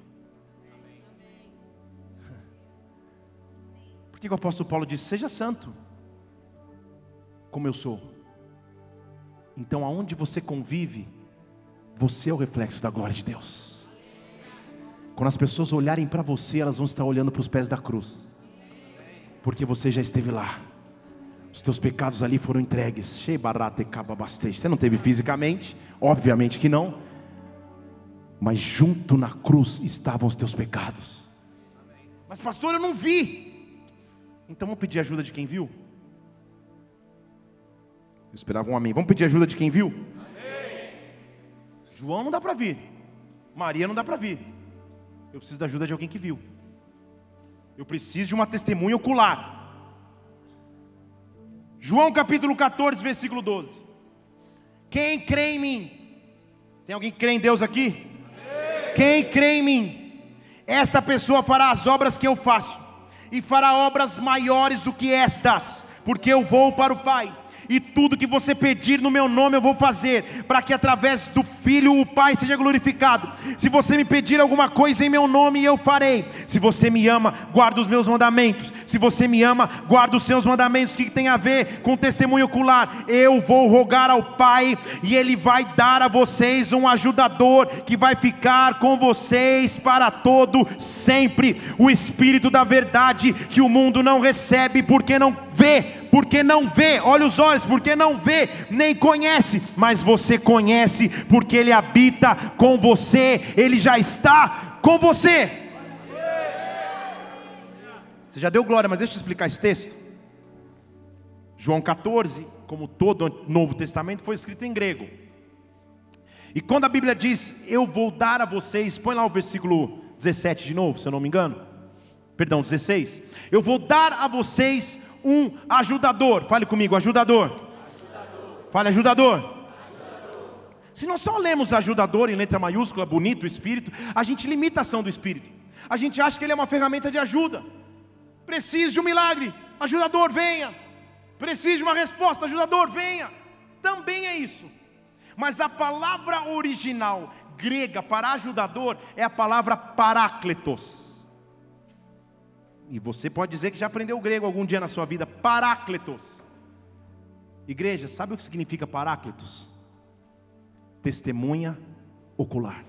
Por que o apóstolo Paulo disse: Seja santo, como eu sou. Então, aonde você convive, você é o reflexo da glória de Deus. Quando as pessoas olharem para você, elas vão estar olhando para os pés da cruz, porque você já esteve lá. Os teus pecados ali foram entregues. Você não teve fisicamente, obviamente que não, mas junto na cruz estavam os teus pecados. Mas pastor, eu não vi. Então vamos pedir ajuda de quem viu? Eu esperava um amém. Vamos pedir ajuda de quem viu? Amém. João não dá para vir. Maria não dá para vir. Eu preciso da ajuda de alguém que viu. Eu preciso de uma testemunha ocular. João capítulo 14, versículo 12. Quem crê em mim? Tem alguém que crê em Deus aqui? Quem crê em mim? Esta pessoa fará as obras que eu faço, e fará obras maiores do que estas, porque eu vou para o Pai tudo que você pedir no meu nome eu vou fazer, para que através do Filho o Pai seja glorificado. Se você me pedir alguma coisa em meu nome, eu farei. Se você me ama, guarda os meus mandamentos. Se você me ama, guarda os seus mandamentos. O que tem a ver com testemunho ocular? Eu vou rogar ao Pai e Ele vai dar a vocês um ajudador que vai ficar com vocês para todo sempre. O Espírito da verdade que o mundo não recebe porque não vê, porque não vê, olha os olhos, porque não vê, nem conhece, mas você conhece, porque Ele habita com você, Ele já está com você. Você já deu glória, mas deixa eu explicar esse texto. João 14, como todo o Novo Testamento, foi escrito em grego. E quando a Bíblia diz, eu vou dar a vocês, põe lá o versículo 17 de novo, se eu não me engano. Perdão, 16. Eu vou dar a vocês um ajudador. Fale comigo, ajudador. ajudador. Fale, ajudador. ajudador. Se nós só lemos ajudador em letra maiúscula, bonito, Espírito, a gente limita a ação do Espírito. A gente acha que ele é uma ferramenta de ajuda. Preciso de um milagre, ajudador, venha. Preciso de uma resposta, ajudador, venha. Também é isso. Mas a palavra original grega para ajudador é a palavra parácletos. E você pode dizer que já aprendeu grego algum dia na sua vida, parácletos. Igreja, sabe o que significa parácletos? Testemunha ocular.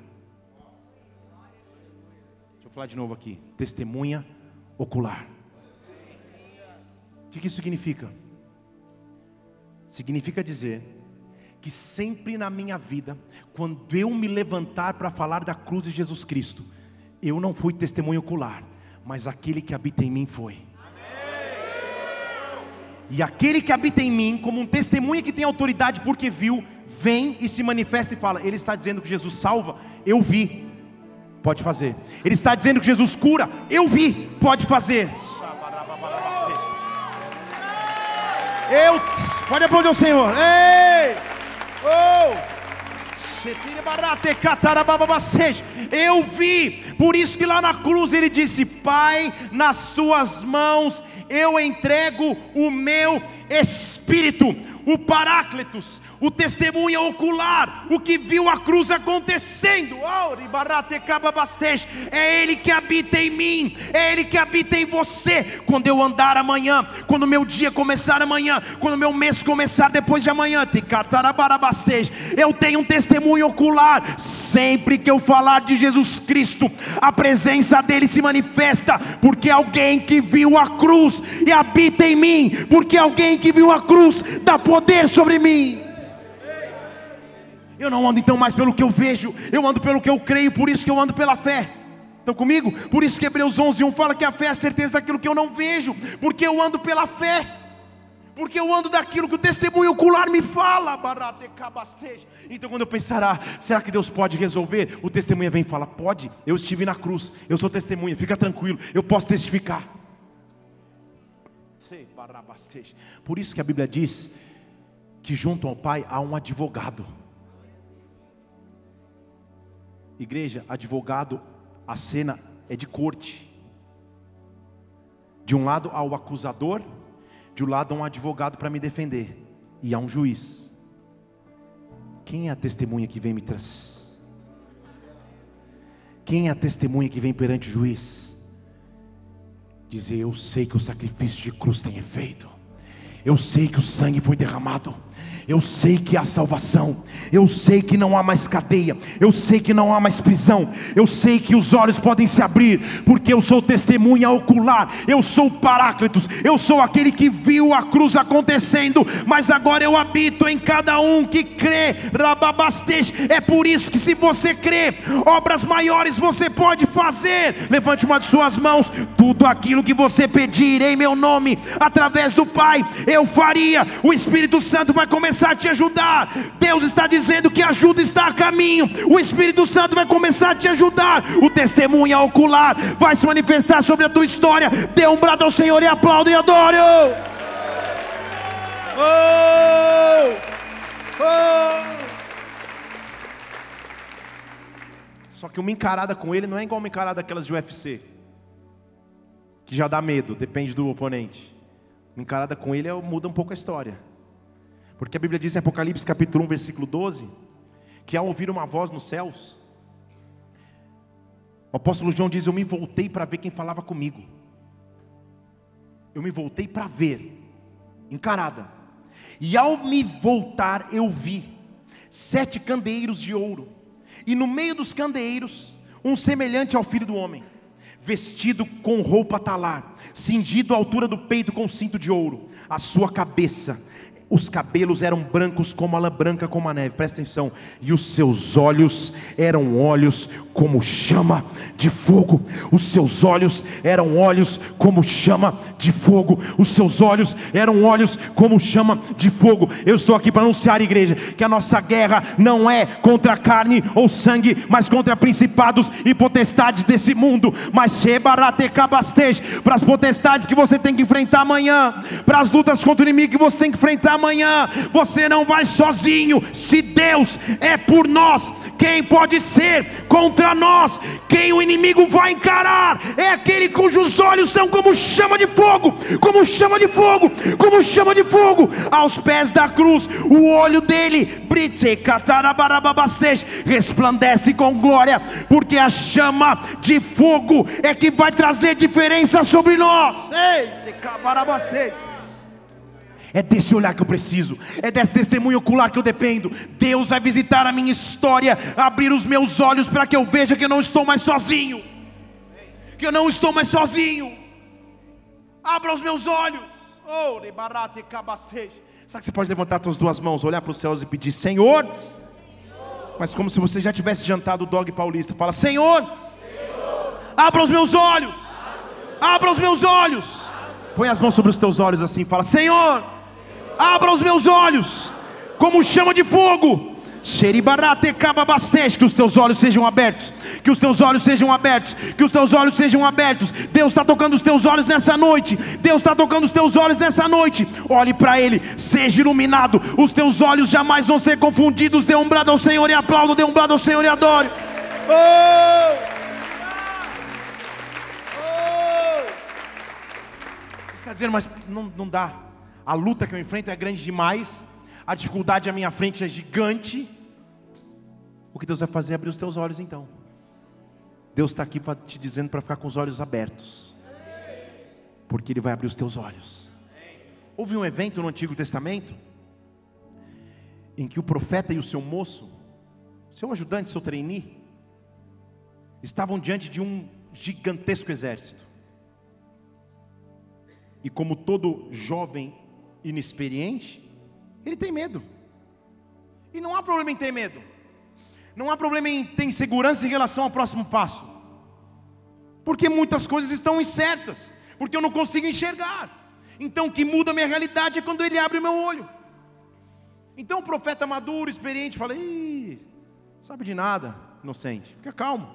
Deixa eu falar de novo aqui. Testemunha ocular. O que isso significa? Significa dizer que sempre na minha vida, quando eu me levantar para falar da cruz de Jesus Cristo, eu não fui testemunho ocular, mas aquele que habita em mim foi. E aquele que habita em mim, como um testemunha que tem autoridade porque viu, vem e se manifesta e fala: Ele está dizendo que Jesus salva, eu vi, pode fazer. Ele está dizendo que Jesus cura, eu vi, pode fazer. Eu, pode aplaudir o Senhor. Ei! Oh! Eu vi, por isso que lá na cruz ele disse: Pai, nas tuas mãos eu entrego o meu espírito, o Paráclitos, o testemunha ocular, o que viu a cruz acontecendo. É Ele que habita em mim, é Ele que habita em você. Quando eu andar amanhã, quando meu dia começar amanhã, quando meu mês começar depois de amanhã, eu tenho um testemunho ocular. Sempre que eu falar de Jesus Cristo, a presença dele se manifesta, porque alguém que viu a cruz e habita em mim, porque alguém que viu a cruz dá poder sobre mim. Eu não ando então mais pelo que eu vejo, eu ando pelo que eu creio, por isso que eu ando pela fé. Estão comigo? Por isso que Hebreus 11, 1 fala que a fé é a certeza daquilo que eu não vejo, porque eu ando pela fé, porque eu ando daquilo que o testemunho ocular me fala. Então, quando eu pensar, ah, será que Deus pode resolver? O testemunha vem e fala: Pode, eu estive na cruz, eu sou testemunha, fica tranquilo, eu posso testificar. Por isso que a Bíblia diz que junto ao Pai há um advogado. Igreja, advogado, a cena é de corte. De um lado há o acusador, de um lado há um advogado para me defender, e há um juiz. Quem é a testemunha que vem me trazer? Quem é a testemunha que vem perante o juiz? Dizer: Eu sei que o sacrifício de cruz tem efeito, eu sei que o sangue foi derramado, eu sei que há salvação, eu sei que não há mais cadeia, eu sei que não há mais prisão, eu sei que os olhos podem se abrir, porque eu sou testemunha ocular, eu sou Paráclitos, eu sou aquele que viu a cruz acontecendo, mas agora eu habito em cada um que crê, Rababastej. É por isso que, se você crê, obras maiores você pode fazer. Levante uma de suas mãos, tudo aquilo que você pedir em meu nome, através do Pai, eu faria. O Espírito Santo vai começar começar a te ajudar. Deus está dizendo que a ajuda está a caminho. O Espírito Santo vai começar a te ajudar. O testemunho ocular vai se manifestar sobre a tua história. Dê um brado ao Senhor e aplaude e adore. Oh! Oh! Só que uma encarada com ele não é igual uma encarada daquelas de UFC, que já dá medo, depende do oponente. Uma encarada com ele é, muda um pouco a história. Porque a Bíblia diz em Apocalipse capítulo 1, versículo 12, que ao ouvir uma voz nos céus, o apóstolo João diz: Eu me voltei para ver quem falava comigo. Eu me voltei para ver, encarada. E ao me voltar, eu vi sete candeeiros de ouro, e no meio dos candeeiros, um semelhante ao filho do homem. vestido com roupa talar, cingido à altura do peito com cinto de ouro, a sua cabeça os cabelos eram brancos como a lã branca como a neve, presta atenção, e os seus olhos eram olhos como chama de fogo, os seus olhos eram olhos como chama de fogo, os seus olhos eram olhos como chama de fogo. Eu estou aqui para anunciar, igreja, que a nossa guerra não é contra carne ou sangue, mas contra principados e potestades desse mundo, mas para as potestades que você tem que enfrentar amanhã, para as lutas contra o inimigo que você tem que enfrentar amanhã, você não vai sozinho. Se Deus é por nós, quem pode ser contra nós? Quem o inimigo vai encarar é aquele cujos olhos são como chama de fogo, como chama de fogo, como chama de fogo, aos pés da cruz. O olho dele, resplandece com glória, porque a chama de fogo é que vai trazer diferença sobre nós. Ei, é desse olhar que eu preciso, é desse testemunho ocular que eu dependo. Deus vai visitar a minha história, abrir os meus olhos para que eu veja que eu não estou mais sozinho. Que eu não estou mais sozinho. Abra os meus olhos. Oh, Sabe que você pode levantar suas duas mãos, olhar para os céus e pedir: Senhor. Mas como se você já tivesse jantado o dog paulista, fala: Senhor, abra os meus olhos. Abra os meus olhos. Põe as mãos sobre os teus olhos assim, fala: Senhor abra os meus olhos, como chama de fogo. Que os teus olhos sejam abertos, que os teus olhos sejam abertos, que os teus olhos sejam abertos. Deus está tocando os teus olhos nessa noite. Deus está tocando os teus olhos nessa noite. Olhe para Ele, seja iluminado. Os teus olhos jamais vão ser confundidos. Dê um brado ao Senhor e aplaudo, dê um brado ao Senhor e adore. Oh! Oh! Está dizendo, mas não, não dá a luta que eu enfrento é grande demais, a dificuldade à minha frente é gigante. O que Deus vai fazer é abrir os teus olhos então. Deus está aqui te dizendo para ficar com os olhos abertos, porque Ele vai abrir os teus olhos. Houve um evento no Antigo Testamento em que o profeta e o seu moço, seu ajudante, seu trainee, estavam diante de um gigantesco exército. E como todo jovem inexperiente, ele tem medo. E não há problema em ter medo. Não há problema em ter insegurança em relação ao próximo passo. Porque muitas coisas estão incertas. Porque eu não consigo enxergar. Então o que muda a minha realidade é quando ele abre o meu olho. Então o profeta maduro, experiente, fala: Ih, sabe de nada, inocente, fica calmo.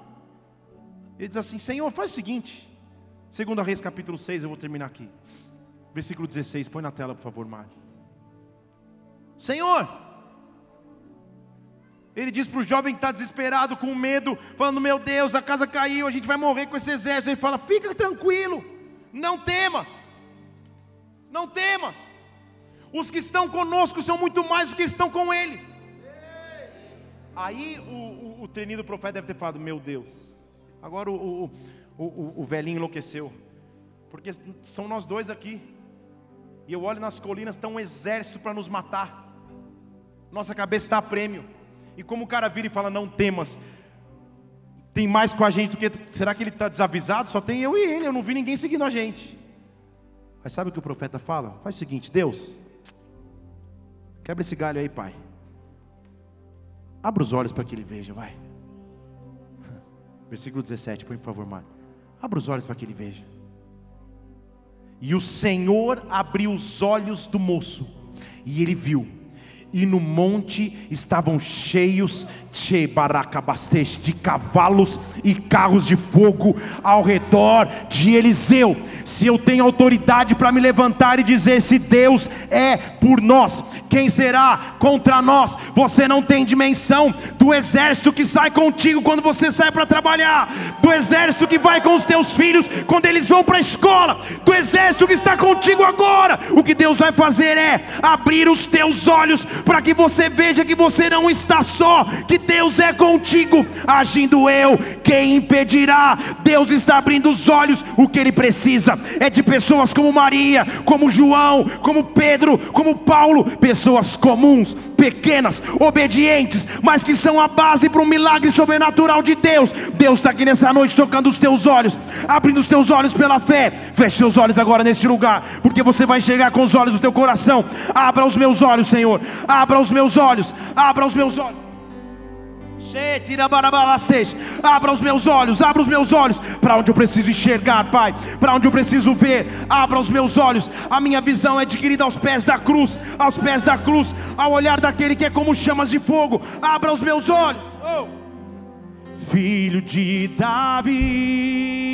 Ele diz assim: Senhor, faz o seguinte. Segundo a Reis capítulo 6, eu vou terminar aqui. Versículo 16, põe na tela, por favor, Mário. Senhor, ele diz para o jovem que está desesperado, com medo, falando: Meu Deus, a casa caiu, a gente vai morrer com esse exército. Ele fala: Fica tranquilo, não temas, não temas. Os que estão conosco são muito mais do que estão com eles. Aí o, o, o profeta deve ter falado: Meu Deus, agora o, o, o, o velhinho enlouqueceu, porque são nós dois aqui. E eu olho nas colinas, está um exército para nos matar. Nossa cabeça está a prêmio. E como o cara vira e fala, não temas. Tem mais com a gente do que. Será que ele está desavisado? Só tem eu e ele, eu não vi ninguém seguindo a gente. Mas sabe o que o profeta fala? Faz o seguinte, Deus, quebra esse galho aí, pai. Abra os olhos para que ele veja, vai. Versículo 17, põe por favor, Mário. Abra os olhos para que ele veja. E o Senhor abriu os olhos do moço, e ele viu e no monte estavam cheios de cavalos e carros de fogo ao redor de Eliseu. Se eu tenho autoridade para me levantar e dizer: se Deus é por nós, quem será contra nós? Você não tem dimensão do exército que sai contigo quando você sai para trabalhar, do exército que vai com os teus filhos quando eles vão para a escola, do exército que está contigo agora. O que Deus vai fazer é abrir os teus olhos para que você veja que você não está só, que Deus é contigo. Agindo eu, quem impedirá? Deus está abrindo os olhos. O que ele precisa é de pessoas como Maria, como João, como Pedro, como Paulo, pessoas comuns, pequenas, obedientes, mas que são a base para um milagre sobrenatural de Deus. Deus está aqui nessa noite tocando os teus olhos, abrindo os teus olhos pela fé. Feche seus olhos agora nesse lugar, porque você vai chegar com os olhos do teu coração. Abra os meus olhos, Senhor. Abra os meus olhos. Abra os meus olhos. Abra os meus olhos, abra os meus olhos para onde eu preciso enxergar, Pai, para onde eu preciso ver. Abra os meus olhos. A minha visão é adquirida aos pés da cruz, aos pés da cruz, ao olhar daquele que é como chamas de fogo. Abra os meus olhos. Oh. Filho de Davi.